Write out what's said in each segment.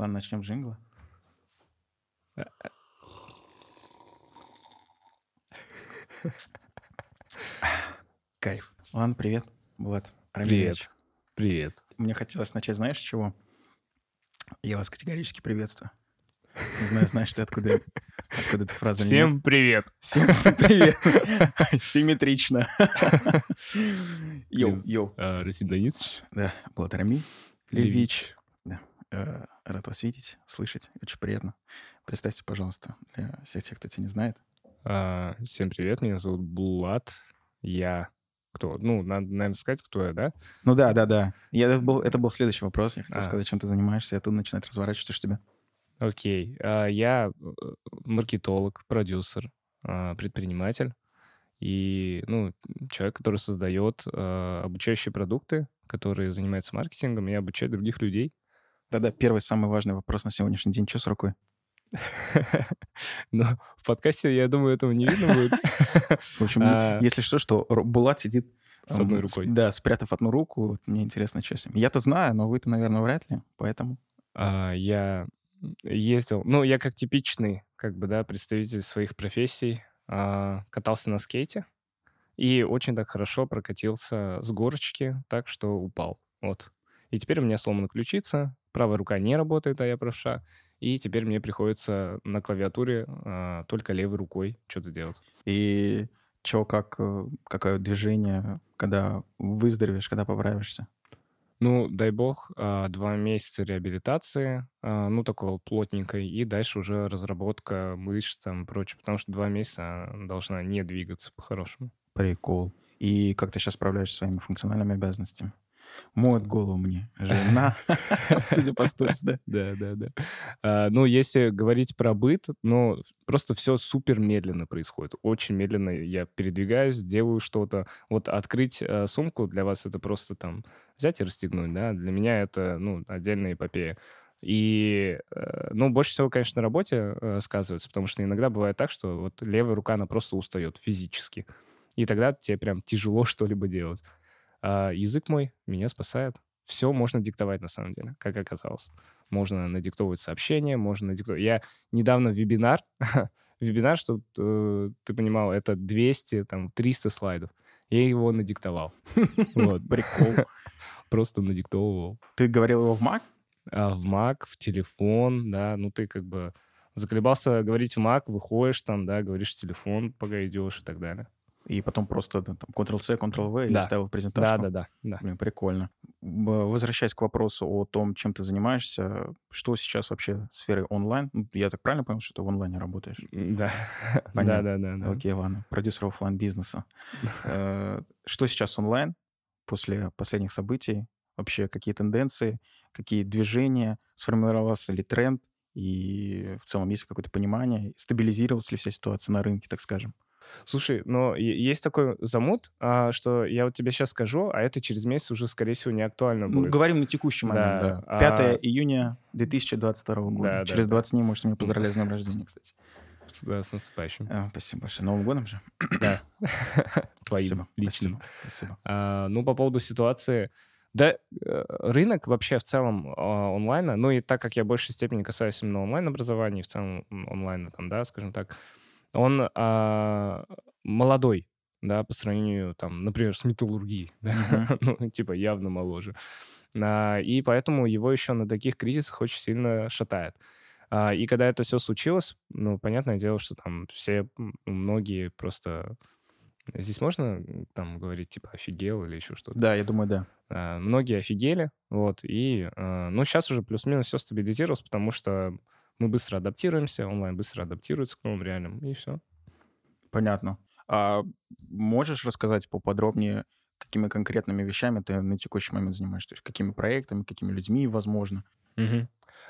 Ладно, начнем с джингла. Кайф. Ладно, привет. Влад. Привет. Привет. Мне хотелось начать, знаешь, с чего? Я вас категорически приветствую. Не знаю, знаешь ты, откуда, откуда эта фраза Всем нет. привет. Всем привет. Симметрично. Йоу, йоу. А, Расим Данисович. Да, Влад Рами Левич. Да. Э, Рад вас видеть, слышать. Очень приятно. Представьте, пожалуйста, для всех тех, кто тебя не знает. А, Всем привет, меня зовут Булат. Я кто? Ну, надо, наверное, сказать, кто я, да? Ну да, да, да. Я, это, был, это был следующий вопрос. Я хотел А. сказать, чем ты занимаешься, а тут начинает разворачивать, что тебя. Окей. А, Я э, маркетолог, продюсер, а, предприниматель и, ну, человек, который создает а, обучающие продукты, которые занимаются маркетингом и обучает других людей. Да-да, первый самый важный вопрос на сегодняшний день. Что с рукой? Но в подкасте, я думаю, этого не видно будет. В общем, А. если что, что Булат сидит... С одной эм, рукой. Да, спрятав одну руку. Мне интересно, что с ним. Я-то знаю, но вы-то, наверное, вряд ли. Поэтому... А, я ездил, ну, я как типичный, как бы, да, представитель своих профессий, а, катался на скейте и очень так хорошо прокатился с горочки, так что упал. Вот. И теперь у меня сломана ключица, правая рука не работает, а я правша, и теперь мне приходится на клавиатуре а, только левой рукой что-то делать. И что, как, э, какое движение, когда выздоровеешь, когда поправишься? Ну, дай бог, а, два месяца реабилитации, а, ну, такого плотненькой, и дальше уже разработка мышц там и прочее, потому что два месяца должна не двигаться по-хорошему. Прикол. И как ты сейчас справляешься своими функциональными обязанностями? Моет голову мне жена, судя по сторис, да? Да, да, да. А, ну, если говорить про быт, ну, просто все супер медленно происходит. Очень медленно я передвигаюсь, делаю что-то. Вот открыть э, сумку для вас это просто там взять и расстегнуть, да. Для меня это, ну, отдельная эпопея. И, э, ну, больше всего, конечно, на работе э, сказывается, потому что иногда бывает так, что вот левая рука, она просто устает физически. И тогда тебе прям тяжело что-либо делать. А язык мой меня спасает. Все можно диктовать, на самом деле, как оказалось. Можно надиктовывать сообщения, можно надиктовать... Я недавно вебинар, вебинар, чтобы ты понимал, это 200, там, 300 слайдов. Я его надиктовал. Вот. Прикол. Просто надиктовывал. Ты говорил его в Mac? А в Mac, в телефон, да, ну ты как бы заколебался говорить в Mac, выходишь там, да, говоришь в телефон, пока идешь и так далее. И потом просто да, там, Ctrl-C, Ctrl-V и Да. вставил в презентацию? Да, да, да, да. Блин, прикольно. Возвращаясь к вопросу о том, чем ты занимаешься, что сейчас вообще сферы онлайн? Ну, Я так правильно понял, что ты в онлайне работаешь? Да, да, Понятно. да, да. да. Окей, ладно. Продюсер оффлайн бизнеса. Э, Что сейчас онлайн после последних событий? Вообще какие тенденции, какие движения? Сформировался ли тренд? И в целом есть ли какое-то понимание? Стабилизировалась ли вся ситуация на рынке, так скажем? Слушай, но есть такой замут, а, что я вот тебе сейчас скажу, а это через месяц уже, скорее всего, не актуально Ну, будет. говорим на текущий момент, Да, да. а- 5 июня 2022 года. Да, да, Через да. 20 дней можете меня поздравлять с днем рождения, кстати. Да, с наступающим. А, спасибо большое. Новым годом же. Да. Твоим Спасибо. личным. Спасибо. Спасибо. А, ну, по поводу ситуации... Да, э, рынок вообще в целом а, онлайна, ну и так как я в большей степени касаюсь именно онлайн-образования, в целом онлайна, там, да, скажем так, он а, молодой, да, по сравнению, там, например, с металлургией, да, ну, типа, явно моложе. А, и поэтому его еще на таких кризисах очень сильно шатает. А, и когда это все случилось, ну, понятное дело, что там все, многие просто... Здесь можно там говорить, типа, офигел или еще что-то? Да, я думаю, да. А, Многие офигели, вот, и, а, ну, сейчас уже плюс-минус все стабилизировалось, потому что мы быстро адаптируемся, онлайн быстро адаптируется к новым реалиям, и все. Понятно. А можешь рассказать поподробнее, какими конкретными вещами ты на текущий момент занимаешься? То есть какими проектами, какими людьми, возможно?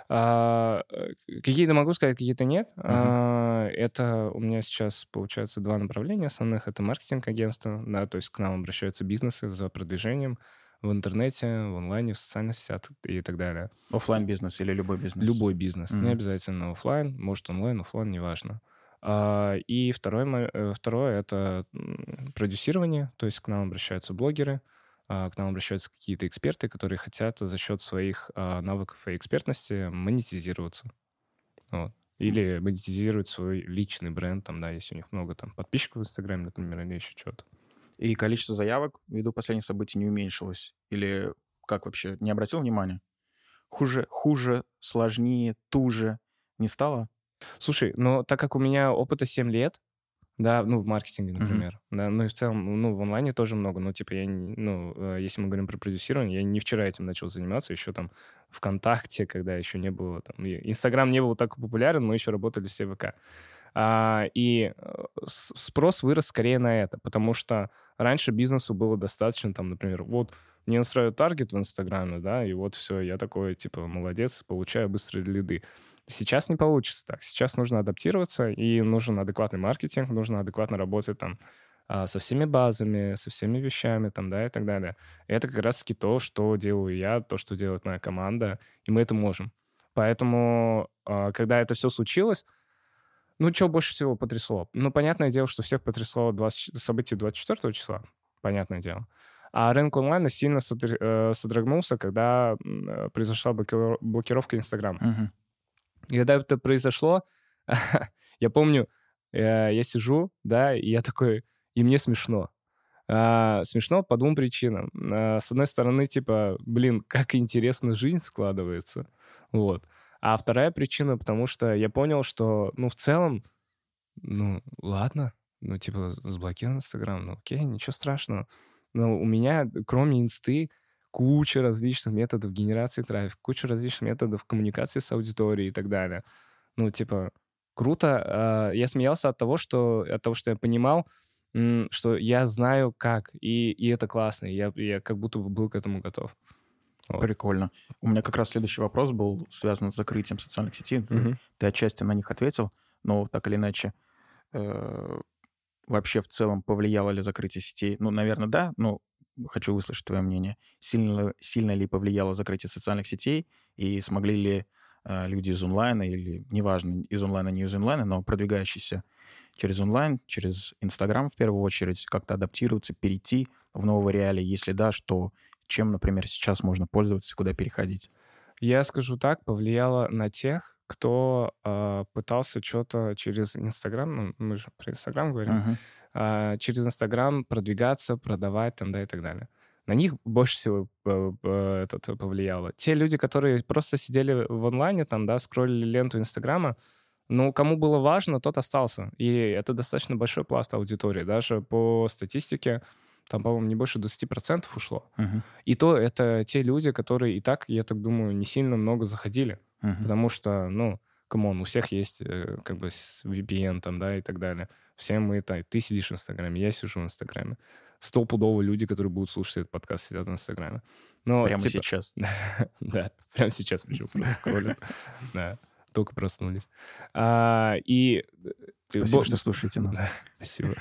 А, э, Какие-то могу сказать, какие-то нет. Мгм. А, Это у меня сейчас, получается, два направления основных. Это маркетинг-агентство, да, то есть к нам обращаются бизнесы за продвижением в интернете, в онлайне, в социальных сетях и так далее. Оффлайн бизнес или любой бизнес? Любой бизнес, Мгм. не обязательно оффлайн, может онлайн, оффлайн, неважно. А, И второе, э, второе это м, продюсирование, то есть к нам обращаются блогеры, а, к нам обращаются какие-то эксперты, которые хотят за счет своих а, навыков и экспертности монетизироваться. Вот. Или монетизировать свой личный бренд, там, да, если у них много там подписчиков в Инстаграме, например, или еще что-то. И количество заявок ввиду последних событий не уменьшилось? Или как вообще? Не обратил внимания? Хуже, хуже, сложнее, туже не стало? Слушай, но так как у меня опыта 7 лет, да, ну, в маркетинге, например. Да, ну и в целом, ну, в онлайне тоже много. Ну, типа, я, не- ну, э, если мы говорим про продюсирование, я не вчера этим начал заниматься, еще там ВКонтакте, когда еще не было там... Инстаграм не был так популярен, мы еще работали все ВК. А, и э, спрос вырос скорее на это, потому что раньше бизнесу было достаточно, там, например, вот мне настраивают таргет в Инстаграме, да, и вот все, я такой, типа, молодец, получаю быстрые лиды. Сейчас не получится так. Сейчас нужно адаптироваться, и нужен адекватный маркетинг, нужно адекватно работать там а, со всеми базами, со всеми вещами, там, да, и так далее. Это как раз-таки то, что делаю я, то, что делает моя команда, и мы это можем. Поэтому, а, когда это все случилось, ну, что больше всего потрясло? Ну, понятное дело, что всех потрясло 20, событие 24 числа, понятное дело. А рынок онлайна сильно э, содрогнулся, когда э, произошла блокир- блокировка Инстаграма. Мгм. И когда это произошло, я помню, э, я сижу, да, и я такой, и мне смешно. А, смешно по двум причинам. С одной стороны, типа, блин, как интересно жизнь складывается. Вот. А вторая причина, потому что я понял, что, ну, в целом, ну, ладно, ну, типа, заблокирован Инстаграм, ну, окей, ничего страшного. Но у меня, кроме инсты, куча различных методов генерации трафика, куча различных методов коммуникации с аудиторией и так далее. Ну, типа, круто. А, Я смеялся от того, что, от того, что я понимал, что я знаю как, и, и это классно, я, я как будто бы был к этому готов. Вот. Прикольно. У меня как раз следующий вопрос был связан с закрытием социальных сетей. Мгм. Ты отчасти на них ответил, но так или иначе, э, вообще в целом повлияло ли закрытие сетей? Ну, наверное, да, но хочу услышать твое мнение. Сильно, сильно ли повлияло закрытие социальных сетей, и смогли ли э, люди из онлайна, или неважно, из онлайна, не из онлайна, но продвигающиеся через онлайн, через Инстаграм в первую очередь, как-то адаптироваться, перейти в новые реалии? Если да, что чем, например, сейчас можно пользоваться, куда переходить? Я скажу так, повлияло на тех, кто а, пытался что-то через Инстаграм, ну, мы же про Инстаграм говорим, Мгм. а, через Инстаграм продвигаться, продавать там, да, и так далее. На них больше всего э, э, это повлияло. Те люди, которые просто сидели в онлайне, там, да, скроллили ленту Инстаграма, ну, кому было важно, тот остался. И это достаточно большой пласт аудитории. Даже по статистике, там, по-моему, не больше 20% ушло. Мгм. И то это те люди, которые и так, я так думаю, не сильно много заходили. Мгм. Потому что, ну, come on, у всех есть э, как бы VPN там, да, и так далее. Все мы это... Ты сидишь в Инстаграме, я сижу в Инстаграме. Стопудово люди, которые будут слушать этот подкаст, сидят в Инстаграме. Но, Прямо типа, сейчас. да, прямо сейчас причем просто скроллят. Да, только проснулись. А, И... Спасибо, бо- что слушаете нас. Да, спасибо.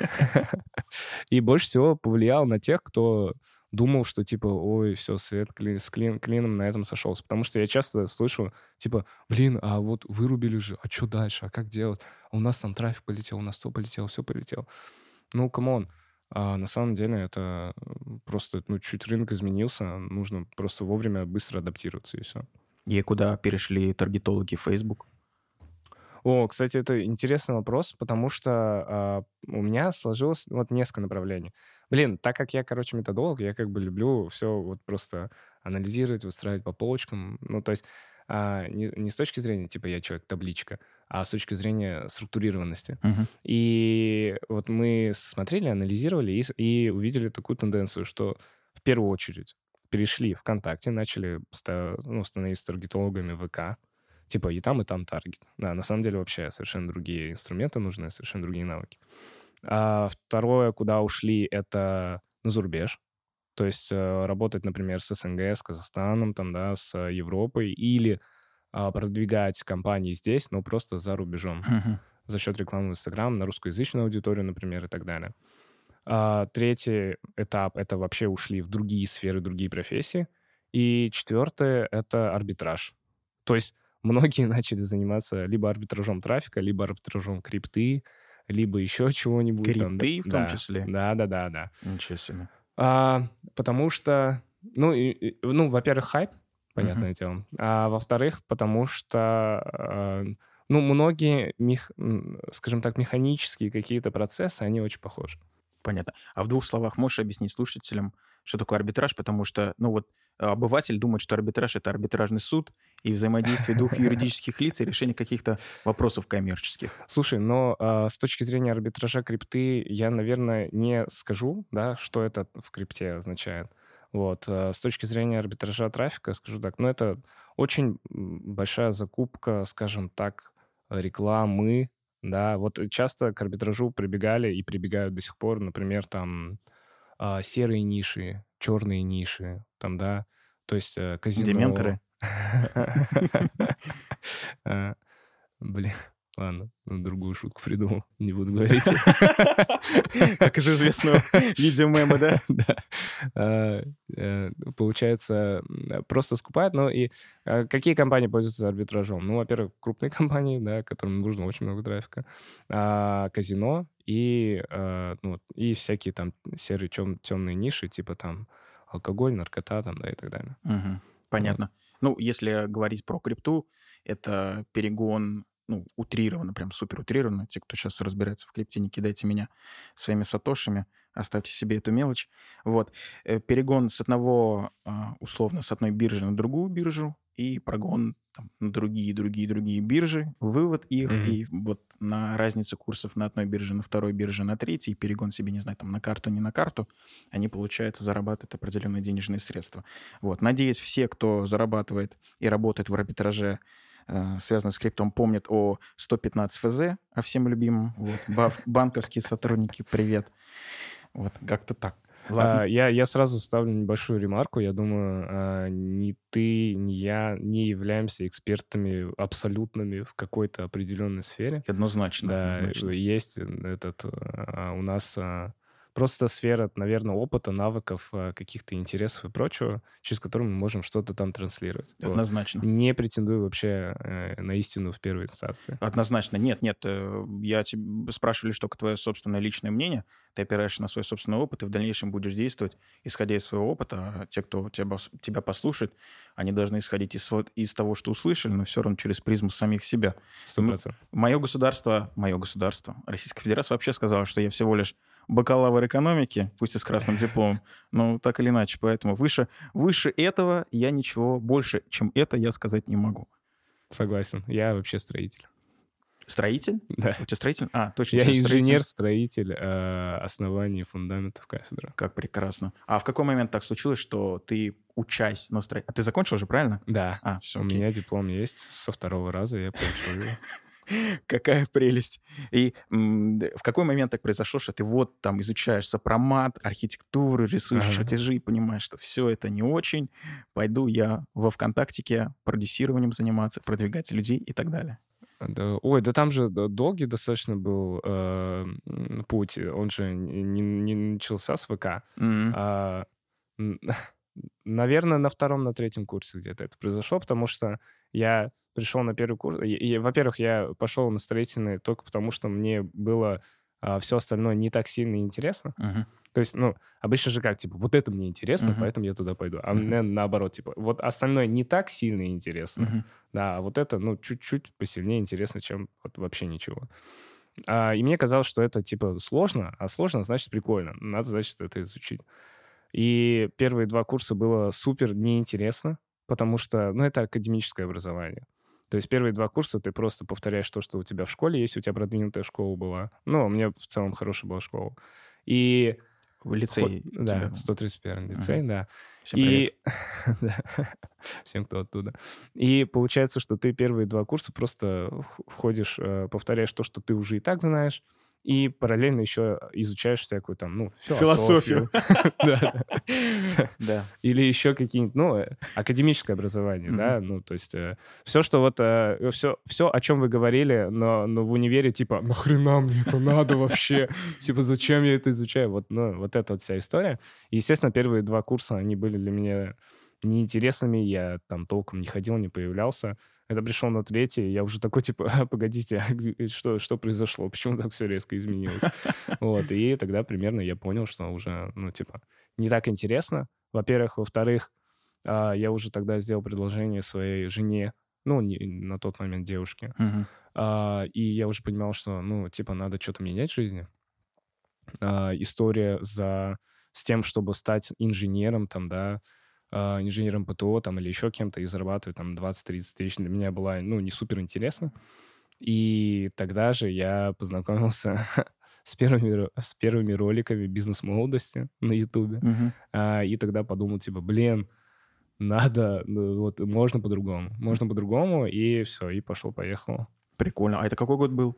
И больше всего повлиял на тех, кто думал, что типа, ой, все, свет кли- с клин- клином на этом сошелся. Потому что я часто слышу, типа, блин, а вот вырубили же, а что дальше, а как делать? А у нас там трафик полетел, у нас то полетело, все полетело. Ну, come on. А на самом деле это просто, ну, чуть рынок изменился, нужно просто вовремя быстро адаптироваться и все. И куда перешли таргетологи Facebook? О, кстати, это интересный вопрос, потому что а, у меня сложилось вот несколько направлений. Блин, так как я, короче, методолог, я как бы люблю все вот просто анализировать, выстраивать по полочкам. Ну, то есть а, не, не с точки зрения, типа, я человек-табличка, а с точки зрения структурированности. Мгм. И вот мы смотрели, анализировали и, и увидели такую тенденцию, что в первую очередь перешли ВКонтакте, начали ну, становиться таргетологами ВК. Типа и там, и там таргет. Да, на самом деле вообще совершенно другие инструменты нужны, совершенно другие навыки. А второе, куда ушли, это на зарубеж. То есть э, работать, например, с СНГ, с Казахстаном, там, да, с Европой, или а, продвигать компании здесь, но просто за рубежом за счет рекламы в Инстаграм на русскоязычную аудиторию, например, и так далее. А, третий этап — это вообще ушли в другие сферы, другие профессии. И четвертое — это арбитраж. То есть многие начали заниматься либо арбитражом трафика, либо арбитражом крипты, либо еще чего-нибудь. там, да. Крипты в том Да. числе? Да, да, да, да. Ничего себе. А, потому что, ну, и, ну во-первых, хайп, понятное uh-huh. дело. А во-вторых, потому что, э, ну, многие, мех, скажем так, механические какие-то процессы, они очень похожи. Понятно. А в двух словах можешь объяснить слушателям, что такое арбитраж? Потому что, ну вот, обыватель думает, что арбитраж — это арбитражный суд и взаимодействие двух юридических лиц и решение каких-то вопросов коммерческих. Слушай, но э, с точки зрения арбитража крипты я, наверное, не скажу, да, что это в крипте означает. Вот. Э, с точки зрения арбитража трафика, скажу так, ну, это очень большая закупка, скажем так, рекламы, да. Вот часто к арбитражу прибегали и прибегают до сих пор, например, там а, серые ниши, черные ниши, там, да, то есть э, казино... Дементоры. Э, блин, Ладно, другую шутку придумал, не буду говорить. Как из известного видеомема, да? Да. А, э, получается, просто скупают. Ну и а, какие компании пользуются арбитражом? Ну, во-первых, крупные компании, да, которым нужно очень много трафика, а, казино и, ну, и всякие там серые темные ниши, типа там алкоголь, наркота там, да, и так далее. Понятно. Ну, если говорить про крипту, это перегон ну, утрированно, прям супер утрированно. Те, кто сейчас разбирается в крипте, не кидайте меня своими сатошами, оставьте себе эту мелочь. Вот. Э, перегон с одного, а, условно, с одной биржи на другую биржу и прогон там, на другие, другие, другие биржи, вывод их, mm-hmm. и вот на разницу курсов на одной бирже, на второй бирже, на третьей, перегон себе, не знаю, там, на карту, не на карту, они, получается, зарабатывают определенные денежные средства. Вот. Надеюсь, все, кто зарабатывает и работает в арбитраже, связанные с криптом, помнят о 115 ФЗ, о всем любимом. Вот. Банковские сотрудники, привет. Вот, как-то так. Ладно. А, я, я сразу ставлю небольшую ремарку. Я думаю, а, ни ты, ни я не являемся экспертами абсолютными в какой-то определенной сфере. Однозначно. Да, однозначно. есть этот... А, у нас просто сфера, наверное, опыта, навыков, э, каких-то интересов и прочего, через которые мы можем что-то там транслировать. Однозначно. Вот. Не претендую вообще э, на истину в первой инстанции. Однозначно. Нет, нет. Э, я тебе спрашиваю лишь только твое собственное личное мнение. Ты опираешься на свой собственный опыт и в дальнейшем будешь действовать, исходя из своего опыта. А те, кто тебя, тебя послушает, они должны исходить из, из того, что услышали, но все равно через призму самих себя. 100%. Мое государство, мое государство, Российская Федерация вообще сказала, что я всего лишь бакалавр экономики, пусть и с красным дипломом, но так или иначе. Поэтому выше, выше этого я ничего больше, чем это, я сказать не могу. Согласен. Я вообще строитель. Строитель? Да. У тебя строитель? А, точно. Я инженер-строитель э, оснований фундаментов кафедры. Как прекрасно. А в какой момент так случилось, что ты учась на строительстве? А ты закончил же, правильно? Да. А, все, У окей. меня диплом есть со второго раза, я получил его. Какая прелесть. И в какой момент так произошло, что ты вот там изучаешь сопромат, архитектуру, рисуешь ага. чертежи и понимаешь, что все это не очень, пойду я во ВКонтактике продюсированием заниматься, продвигать людей и так далее. Да, ой, да там же долгий достаточно был э, путь. Он же не, не начался с ВК. Mm-hmm. А, наверное, на втором, на третьем курсе где-то это произошло, потому что я пришел на первый курс. И, и, во-первых, я пошел на строительный только потому, что мне было а, все остальное не так сильно интересно. Uh-huh. То есть, ну, обычно же как, типа, вот это мне интересно, uh-huh. поэтому я туда пойду. А uh-huh. мне наоборот, типа, вот остальное не так сильно интересно, uh-huh. да, а вот это, ну, чуть-чуть посильнее интересно, чем вот вообще ничего. А, и мне казалось, что это, типа, сложно, а сложно, значит, прикольно. Надо, значит, это изучить. И первые два курса было супер неинтересно, потому что, ну, это академическое образование. То есть первые два курса ты просто повторяешь то, что у тебя в школе есть, у тебя продвинутая школа была. Ну, у меня в целом хорошая была школа. И... В лицей? Вход, да, 131 лицей, uh-huh. да. Всем и... Всем, кто оттуда. И получается, что ты первые два курса просто входишь, э, повторяешь то, что ты уже и так знаешь, и параллельно еще изучаешь всякую там, ну, философию. Да. Или еще какие-нибудь, ну, э, академическое образование, да, ну, то есть э, все, что вот, все, э, все, о чем вы говорили, но, в универе, типа, нахрена мне это надо вообще? Типа, зачем я это изучаю? Вот, ну, вот эта вот вся история. Естественно, первые два курса, они были для меня неинтересными, я там толком не ходил, не появлялся. Когда пришел на третий, я уже такой, типа, а, погодите, а что, что произошло? Почему так все резко изменилось? Вот, и тогда примерно я понял, что уже, ну, типа, не так интересно, во-первых. Во-вторых, а, я уже тогда сделал предложение своей жене, ну, не, на тот момент девушке. А, и я уже понимал, что, ну, типа, надо что-то менять в жизни. А, история за с тем, чтобы стать инженером, там, да, а, инженером ПТО, там, или еще кем-то, и зарабатывать, там, 20-30 тысяч, для меня была, ну, не супер интересно. И тогда же я познакомился с первыми, с первыми роликами бизнес-молодости на Ютубе. Мгм. А, и тогда подумал, типа, блин, надо, ну, вот, можно по-другому. Можно по-другому, и все, и пошел-поехал. Прикольно. А это какой год был?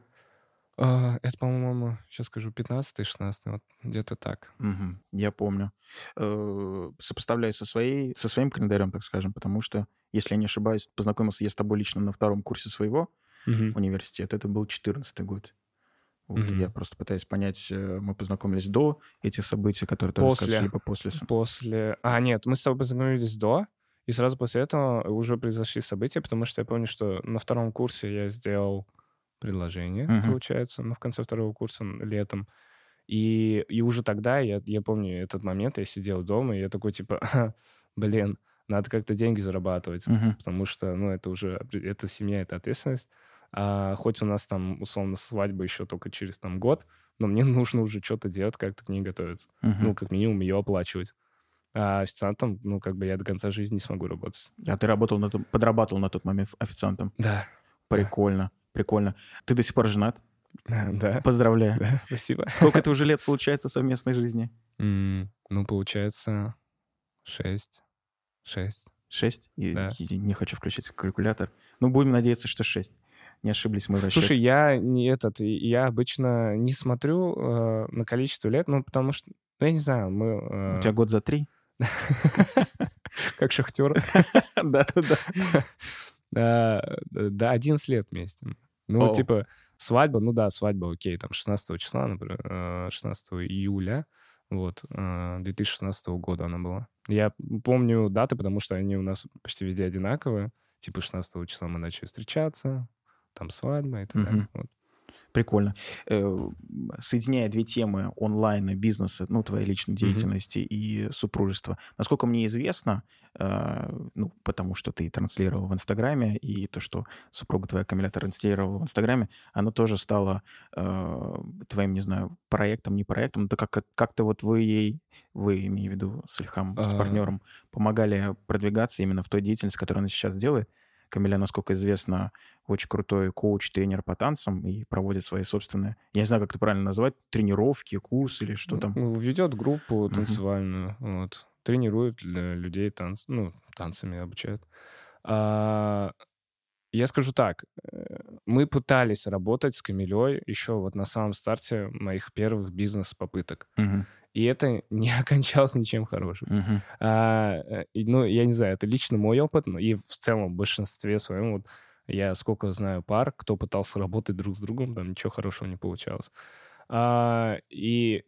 А, это, по-моему, сейчас скажу, 15-16, вот где-то так. Мгм. Я помню. Э, Сопоставляю со, своей, со своим календарем, так скажем, потому что, если я не ошибаюсь, познакомился я с тобой лично на втором курсе своего Мгм. университета. Это был 14 год. Вот, Мгм. Я просто пытаюсь понять, э, мы познакомились до этих событий, которые ты После. рассказываешь, либо после. После... А, нет, мы с тобой познакомились до, и сразу после этого уже произошли события, потому что я помню, что на втором курсе я сделал предложение, Мгм. получается, ну, в конце второго курса летом. И, и уже тогда, я, я помню этот момент, я сидел дома, и я такой, типа, блин, надо как-то деньги зарабатывать, Мгм. потому что, ну, это уже, это семья, это ответственность. А хоть у нас там, условно, свадьба еще только через там год, но мне нужно уже что-то делать, как-то к ней готовиться Мгм. ну, как минимум, ее оплачивать. А официантом, ну, как бы я до конца жизни не смогу работать. А ты работал на подрабатывал на тот момент официантом. Да. Прикольно, прикольно. Ты до сих пор женат? Да. Поздравляю. Да, спасибо. Сколько это уже лет получается совместной жизни? М, Ну, получается, шесть. Шесть. Шесть? Да. и не хочу включить калькулятор. Ну, будем надеяться, что шесть. Не ошиблись мы в расчете. Слушай, я не этот, я обычно не смотрю э, на количество лет, ну, потому что, ну, я не знаю, мы... э, У тебя год за три? как шахтер. Да, да. Да, да, 11 лет вместе. Ну, Оу. типа, свадьба, ну да, свадьба, окей, там 16 числа, например, э, 16 июля, вот, э, 2016 года она была. Я помню даты, потому что они у нас почти везде одинаковые. Типа 16 числа мы начали встречаться, там свадьба и так далее. Вот. Прикольно. Э, Соединяя две темы онлайна, бизнеса, ну, твоей личной деятельности и супружества, насколько мне известно, э, ну, потому что ты транслировал в Инстаграме, и то, что супруга твоя Камиля транслировала в Инстаграме, оно тоже стало э, твоим, не знаю, проектом, не проектом, да как, как-то вот вы ей, вы, имею в виду, с Ильхам, с А. партнером, помогали продвигаться именно в той деятельности, которую она сейчас делает. Камиля, насколько известно, очень крутой коуч, тренер по танцам и проводит свои собственные, я не знаю, как это правильно назвать, тренировки, курсы или что там. Ну, Ведет группу танцевальную, вот. Тренирует для людей танц, ну, танцами обучает. А, я скажу так, э, мы пытались работать с Камилей еще вот на самом старте моих первых бизнес-попыток. Мгм, И это не окончалось ничем хорошим. мгм, А, э, ну, я не знаю, это лично мой опыт, но и в целом в большинстве своем, вот я сколько знаю пар, кто пытался работать друг с другом, там ничего хорошего не получалось. А, и,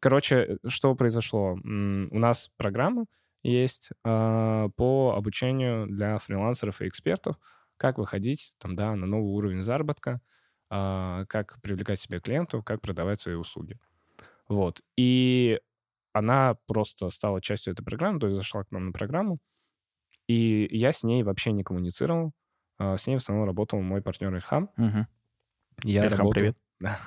короче, что произошло? У нас программа есть а, по обучению для фрилансеров и экспертов, как выходить там, да, на новый уровень заработка, а, как привлекать себе клиентов, как продавать свои услуги. Вот. И она просто стала частью этой программы, то есть зашла к нам на программу, и я с ней вообще не коммуницировал. А, С ней в основном работал мой партнер Ильхам. мгм. Я Ильхам, работал- привет. Да.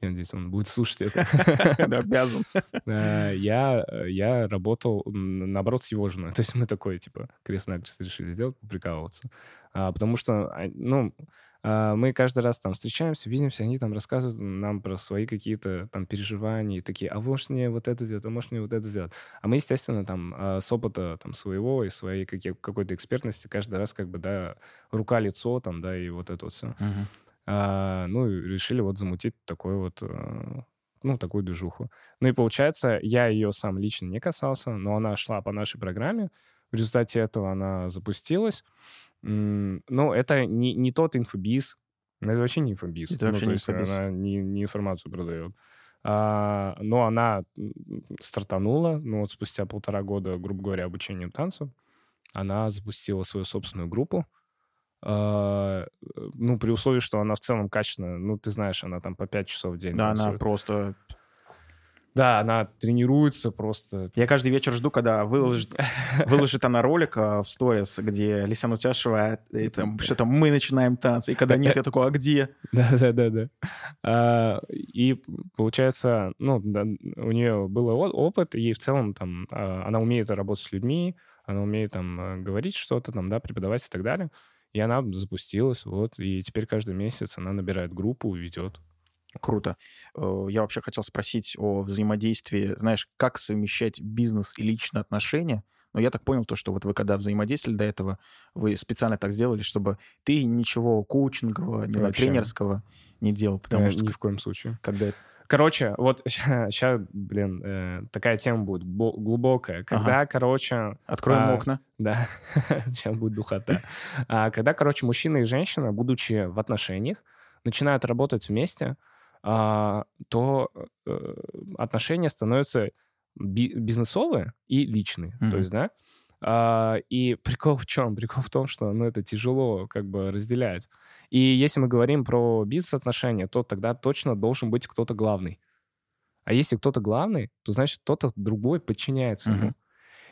Я надеюсь, он будет слушать это. Обязан. Я, э, я работал, наоборот, с его женой. То есть мы такой, типа, крест-накрест решили сделать, прикалываться. А, Потому что, а, ну, мы каждый раз там встречаемся, видимся, они там рассказывают нам про свои какие-то там переживания, и такие, а может мне вот это сделать, а может мне вот это сделать. А мы, естественно, там а, с опыта там своего и своей какие- какой-то экспертности каждый раз как бы, да, рука-лицо там, да, и вот это вот все. Мгм. А, ну, и решили вот замутить такой вот, э, ну, такую движуху. Ну и получается, я ее сам лично не касался, но она шла по нашей программе. В результате этого она запустилась. Ну, это не, не тот инфобиз. Это вообще не инфобиз. Это Ну, вообще не инфобиз. Она не, не информацию продает. А, но она стартанула, ну вот спустя полтора года, грубо говоря, обучения танцу, она запустила свою собственную группу. А, ну, при условии, что она в целом качественная, ну, ты знаешь, она там по 5 часов в день Да, она танцует. просто Да, она тренируется просто. Я каждый вечер жду, когда выложит, выложит она ролик а, в сторис, где Лисян Утяшева, и там что-то мы начинаем танцы, и когда нет, я такой, а где? Да-да-да-да. А, и получается, ну, у нее был опыт, и в целом там а, она умеет работать с людьми, она умеет там э, говорить что-то, там, да, преподавать и так далее. И она запустилась, вот, и теперь каждый месяц она набирает группу ведет. Круто. Э, я вообще хотел спросить о взаимодействии, знаешь, как совмещать бизнес и личные отношения. Но я так понял то, что вот вы когда взаимодействовали до этого, вы специально так сделали, чтобы ты ничего коучингового, не знаю, тренерского не делал, потому э, что... Ни в коем случае. Когда Короче, вот сейчас, блин, э, такая тема будет глубокая. Когда, ага. короче... Откроем а, окна. Да, сейчас будет духота. А, когда, короче, мужчина и женщина, будучи в отношениях, начинают работать вместе, то э, отношения становятся би- бизнесовые и личные. Mm-hmm. То есть, да, а, и прикол в чем? Прикол в том, что ну, это тяжело как бы разделять. И если мы говорим про бизнес-отношения, то тогда точно должен быть кто-то главный. А если кто-то главный, то значит кто-то другой подчиняется ему.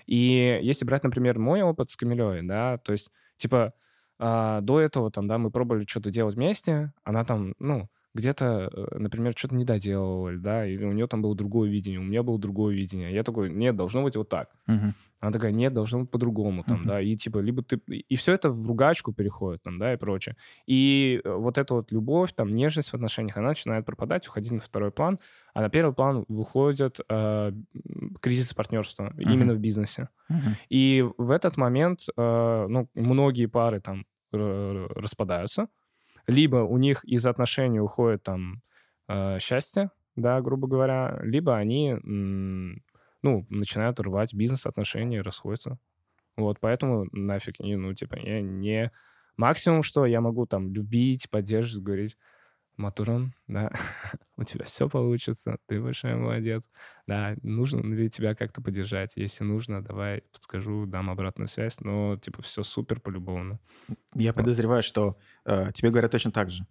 И если брать, например, мой опыт с Камилей, да, то есть, типа, а, до этого там, да, мы пробовали что-то делать вместе, она там, ну, где-то, э, например, что-то не доделывали, да, или у нее там было другое видение, у меня было другое видение. Я такой, нет, должно быть вот так. Uh-huh. Она такая, нет, должно быть по-другому, там, uh-huh. да, и типа, либо ты... И все это в ругачку переходит, там, да, и прочее. И э, вот эта вот любовь, там, нежность в отношениях, она начинает пропадать, уходить на второй план, а на первый план выходит э, кризис партнерства, uh-huh. именно в бизнесе. Uh-huh. И в этот момент, э, ну, многие пары там распадаются, либо у них из отношений уходит там э, счастье, да, грубо говоря, либо они, ну, начинают рвать бизнес-отношения, расходятся. Вот, поэтому нафиг, ну, типа, я не... Максимум, что я могу там любить, поддерживать, говорить, Матурон, да, у тебя все получится, ты большой молодец. Да, нужно ли тебя как-то поддержать? Если нужно, давай подскажу, дам обратную связь, но, типа, все супер полюбовно. Я подозреваю, что э, тебе говорят точно так же.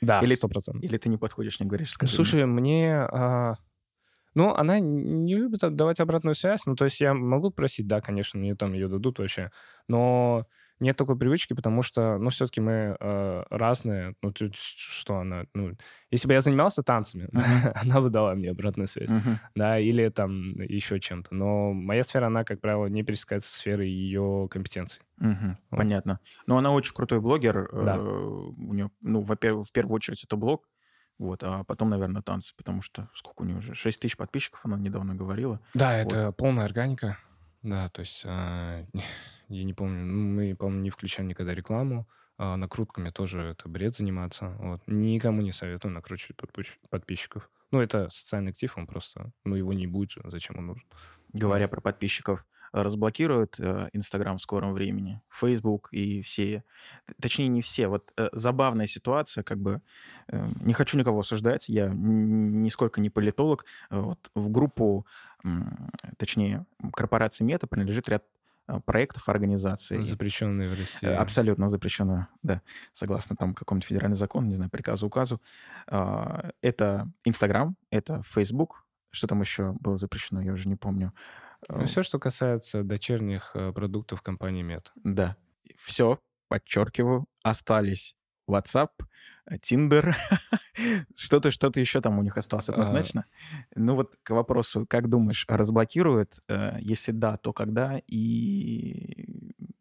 Да, или, 100%. Или ты не подходишь, не говоришь, скажи Слушай, мне... а... Ну, она не любит давать обратную связь. Ну, то есть я могу просить, да, конечно, мне там ее дадут вообще. Но нет такой привычки, потому что, ну, все-таки мы э, разные. Ну, что она, ну, если бы я занимался танцами, uh-huh. она бы дала мне обратную связь, uh-huh. да, или там еще чем-то. Но моя сфера, она, как правило, не пересекается с сферой ее компетенций. Вот. Понятно. Но она очень крутой блогер. Да. Э, у нее, ну, во-первых, в первую очередь это блог, вот, а потом, наверное, танцы, потому что сколько у нее уже? 6 тысяч подписчиков, она недавно говорила. Да, вот. это полная органика. Да, то есть а, я не помню, ну, мы, по-моему, не включаем никогда рекламу. А накрутками тоже это бред заниматься. Вот. Никому не советую накручивать подписчиков. Ну, это социальный актив, он просто, ну, его не будет же, зачем он нужен. Говоря про подписчиков, разблокируют э, Инстаграм в скором времени, Фейсбук и все, точнее не все. Вот э, забавная ситуация, как бы э, не хочу никого осуждать, я нисколько не политолог. Вот в группу, точнее корпорации Мета принадлежит ряд проектов организации. Запрещенные в России. Абсолютно запрещено, да, согласно там какому-нибудь федеральному закону, не знаю, приказу, указу. А, это Инстаграм, это Фейсбук, что там еще было запрещено, я уже не помню. Ну, все, что касается дочерних э, продуктов компании Мета. Да. Все, подчеркиваю, остались WhatsApp, Tinder, что-то, что-то еще там у них осталось а. однозначно. Ну вот к вопросу, как думаешь, разблокируют? Э, если да, то когда? И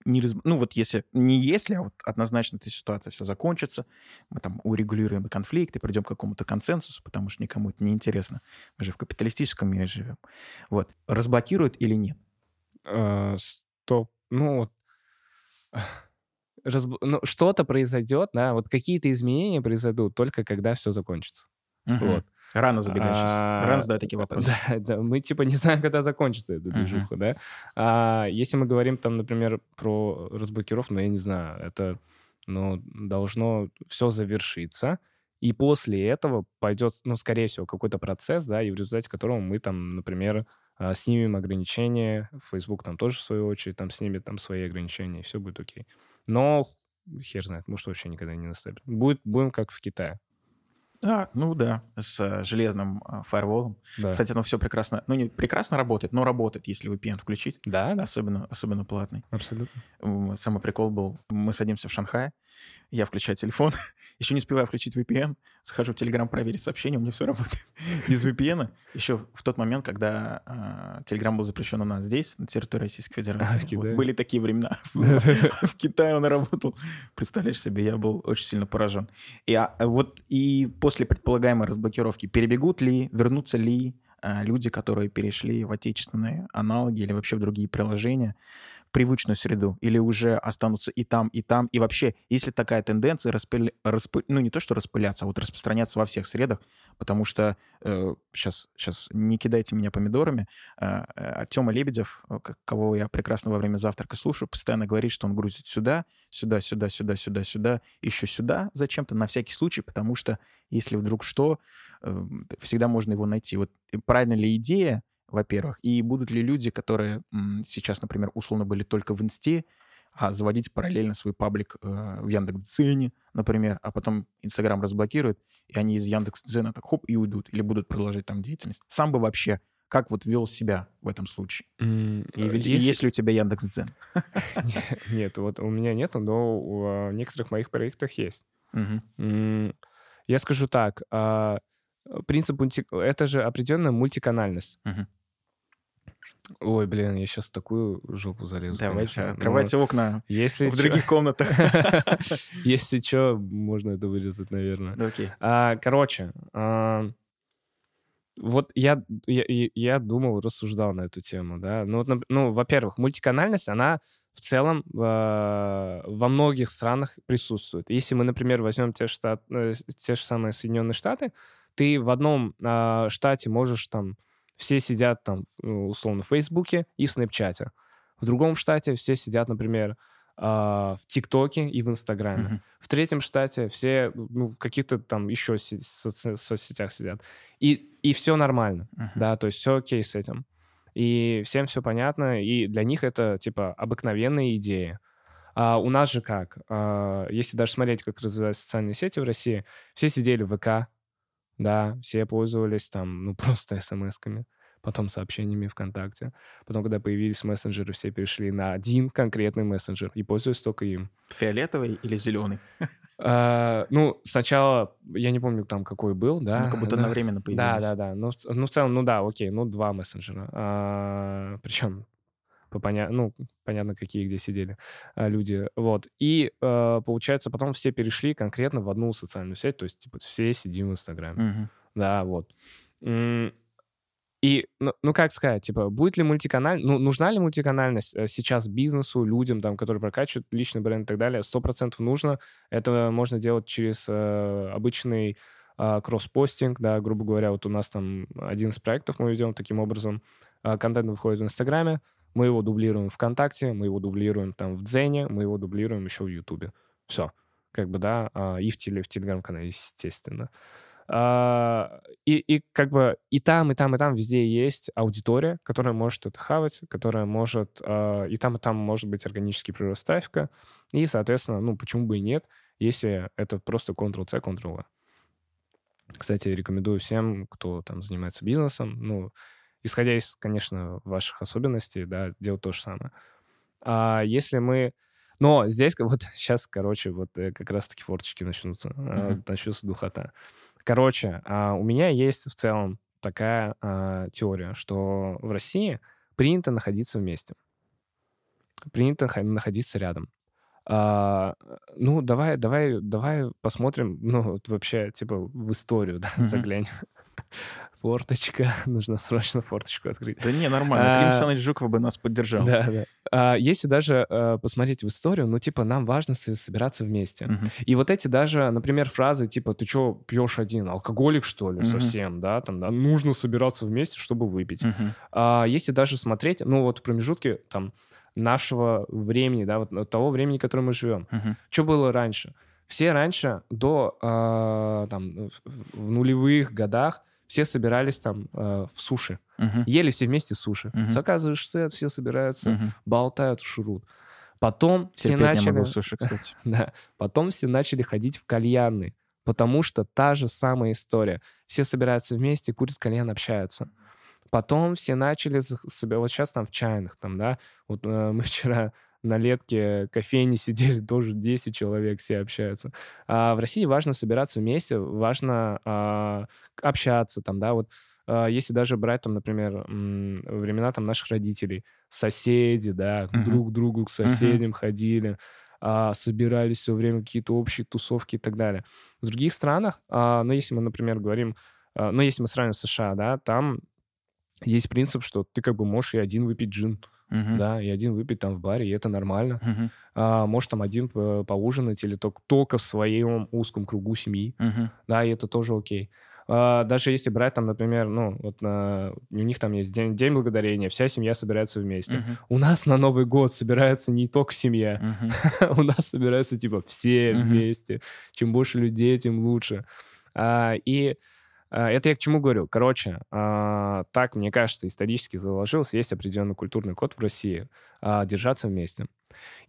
не раз... ну вот если не если, а вот однозначно эта ситуация вся закончится, мы там урегулируем конфликт и придем к какому-то консенсусу, потому что никому это не интересно. Мы же в капиталистическом мире живем. Вот. Разблокируют или нет? А, стоп. Ну вот разб... ну, что-то произойдет, да, вот какие-то изменения произойдут только когда все закончится. Угу. Вот. Рано забегаешь а, Рано задать такие вопросы. Да, да, мы типа не знаем, когда закончится эта движуха, uh-huh. да. А если мы говорим там, например, про разблокировку, ну, я не знаю, это, ну, должно все завершиться, и после этого пойдет, ну, скорее всего, какой-то процесс, да, и в результате которого мы там, например, а, снимем ограничения, Facebook там тоже, в свою очередь, там снимет там свои ограничения, и все будет окей. Но хер знает, может, вообще никогда не наступит. Будет, будем как в Китае. А, ну да, с железным э, фаерволом. Да. Кстати, оно все прекрасно, ну не прекрасно работает, но работает, если VPN включить, Да, да, особенно, особенно платный. абсолютно. Самый прикол был, мы садимся в Шанхае, я включаю телефон, еще не успеваю включить VPN, захожу в Telegram проверить сообщения, у меня все работает без VPN. Еще в тот момент, когда а, Telegram был запрещен у нас здесь, на территории Российской Федерации. А. Вот были такие времена. В Китае он работал. Представляешь себе, я был очень сильно поражен. И а, вот и после предполагаемой разблокировки перебегут ли, вернутся ли а, люди, которые перешли в отечественные аналоги или вообще в другие приложения, привычную среду, или уже останутся и там, и там, и вообще, если такая тенденция распыля- распы- ну не то, что распыляться, а вот распространяться во всех средах, потому что сейчас, сейчас не кидайте меня помидорами, Тёма Лебедев, э, кого я прекрасно во время завтрака слушаю, постоянно говорит, что он грузит сюда, сюда, сюда, сюда, сюда, сюда, еще сюда зачем-то, на всякий случай, потому что если вдруг что, э, всегда можно его найти. Вот правильно ли идея, во-первых, и будут ли люди, которые сейчас, например, условно были только в Инсте, а заводить параллельно свой паблик э, в Яндекс.Дзене, например, а потом Инстаграм разблокирует, и они из Яндекс.Дзена так хоп и уйдут, или будут продолжать там деятельность. Сам бы вообще как вот вел себя в этом случае? М, И, э, ведь- если- есть ли у тебя Яндекс.Дзен? Нет, вот у меня нету, но у, а, некоторых моих проектах есть. Я скажу так, а, принцип это же определенная мультиканальность. Ой, блин, я сейчас такую жопу залезу. Давайте, конечно. Ну, открывайте окна Если в чё- других комнатах. Если что, можно это вырезать, наверное. Ну, Окей. А, короче, а, вот я, я, я- думал, рассуждал на эту тему, да. Ну, вот, ну, во-первых, мультиканальность, она в целом а, во многих странах присутствует. Если мы, например, возьмем те, штат, э, те же самые Соединенные Штаты, ты в одном штате можешь там, все сидят там, ну, условно, в Фейсбуке и в Снэпчате. В другом штате все сидят, например, а, в ТикТоке и в Инстаграме. Мгм. В третьем штате все ну, в каких-то там еще се- соци- соцсетях сидят. И, и все нормально, Мгм. да, то есть все окей с этим. И всем все понятно, и для них это, типа, обыкновенная идея. А у нас же как? А, если даже смотреть, как развиваются социальные сети в России, все сидели в ВК, да, все пользовались там, ну, просто смс-ками, потом сообщениями ВКонтакте. Потом, когда появились мессенджеры, все перешли на один конкретный мессенджер и пользуются только им. Фиолетовый или зеленый? А, ну, сначала, я не помню там, какой был, да. Ну, как будто да. одновременно Да, появились. да, да. Ну, в ц- ну, в целом, ну да, окей, ну, два мессенджера. причем, по поня- ну, понятно, какие где сидели а, люди. Вот. И, а, получается, потом все перешли конкретно в одну социальную сеть, то есть, типа, все сидим в Инстаграме. Мгм. Да, вот. И, ну, ну, как сказать, типа, будет ли мультиканаль... Ну, нужна ли мультиканальность э, сейчас бизнесу, людям, там, которые прокачивают личный бренд и так далее? Сто процентов нужно. Это можно делать через э, обычный а, кросс-постинг, да, грубо говоря, вот у нас там один из проектов мы ведем таким образом. А, Контент выходит в Инстаграме, мы его дублируем ВКонтакте, мы его дублируем там в Дзене, мы его дублируем еще в Ютубе. Все. Как бы, да, а, и в, теле, в Телеграм-канале, естественно. А, и, и как бы и там, и там, и там везде есть аудитория, которая может это хавать, которая может... а, и там, и там может быть органический прирост трафика. И, соответственно, ну, почему бы и нет, если это просто Ctrl-C, Ctrl-V. Кстати, рекомендую всем, кто там занимается бизнесом, ну, исходя из, конечно, ваших особенностей, да, делать то же самое. А если мы... Но здесь как вот сейчас, короче, вот э, как раз-таки форточки начнутся, Мгм. начнется духота. Короче, а, у меня есть в целом такая а, теория, что в России принято находиться вместе. Принято находиться рядом. А, ну, давай, давай, давай посмотрим, ну, вот вообще, типа, в историю, да, Мгм. заглянем. Форточка, нужно срочно форточку открыть. Да не, нормально. Клим А, Александрович Жуков бы нас поддержал. Да, да. А, если даже э, посмотреть в историю, ну, типа, нам важно со- собираться вместе. Мгм. И вот эти даже, например, фразы типа «ты что, пьешь один? Алкоголик, что ли, Мгм. совсем?» Да, там, да, нужно собираться вместе, чтобы выпить. Мгм. А если даже смотреть, ну, вот в промежутке там нашего времени, да, вот того времени, в котором мы живем. Мгм. Что было раньше? Все раньше, до а, там, в нулевых годах, все собирались там э, в суши. Мгм. Ели все вместе суши. Мгм. Заказываешь сет, все собираются, Мгм. болтают, шурут. Потом все Терпеть начали... могу суши, кстати. Да. Потом все начали ходить в кальянные. Потому что та же самая история. Все собираются вместе, курят кальян, общаются. Потом все начали вот сейчас там в чайных, там, да, вот э, мы вчера на летке кофейни сидели, тоже 10 человек все общаются. А в России важно собираться вместе, важно а, общаться там, да, вот а, если даже брать там, например, времена там наших родителей, соседи, да, uh-huh. друг к другу, к соседям uh-huh. ходили, а, собирались все время какие-то общие тусовки и так далее. В других странах, а, ну, если мы, например, говорим, а, ну, если мы сравним с США, да, там есть принцип, что ты как бы можешь и один выпить джин, uh-huh. да, и один выпить там в баре, и это нормально. Uh-huh. А, можешь там один по- поужинать или только, только в своем узком кругу семьи, uh-huh. да, и это тоже окей. А, даже если брать там, например, ну, вот на, у них там есть день, день благодарения, вся семья собирается вместе. Uh-huh. У нас на Новый год собирается не только семья, uh-huh. у нас собираются типа все uh-huh. вместе. Чем больше людей, тем лучше. А, и это я к чему говорю? Короче, а, так, мне кажется, исторически заложилось, есть определенный культурный код в России а, держаться вместе.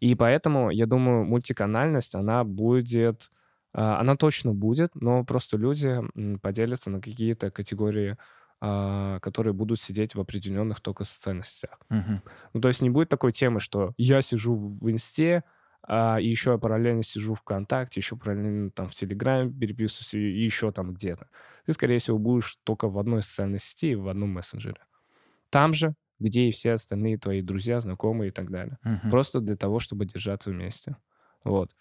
И поэтому, я думаю, мультиканальность, она будет, она точно будет, но просто люди поделятся на какие-то категории которые будут сидеть в определенных только социальных сетях. Uh-huh. Ну, то есть не будет такой темы, что я сижу в инсте, а, и еще я параллельно сижу ВКонтакте, еще параллельно там в Телеграме переписываюсь, и еще там где-то. Ты, скорее всего, будешь только в одной социальной сети и в одном мессенджере. Там же, где и все остальные твои друзья, знакомые и так далее. Uh-huh. Просто для того, чтобы держаться вместе. Вот.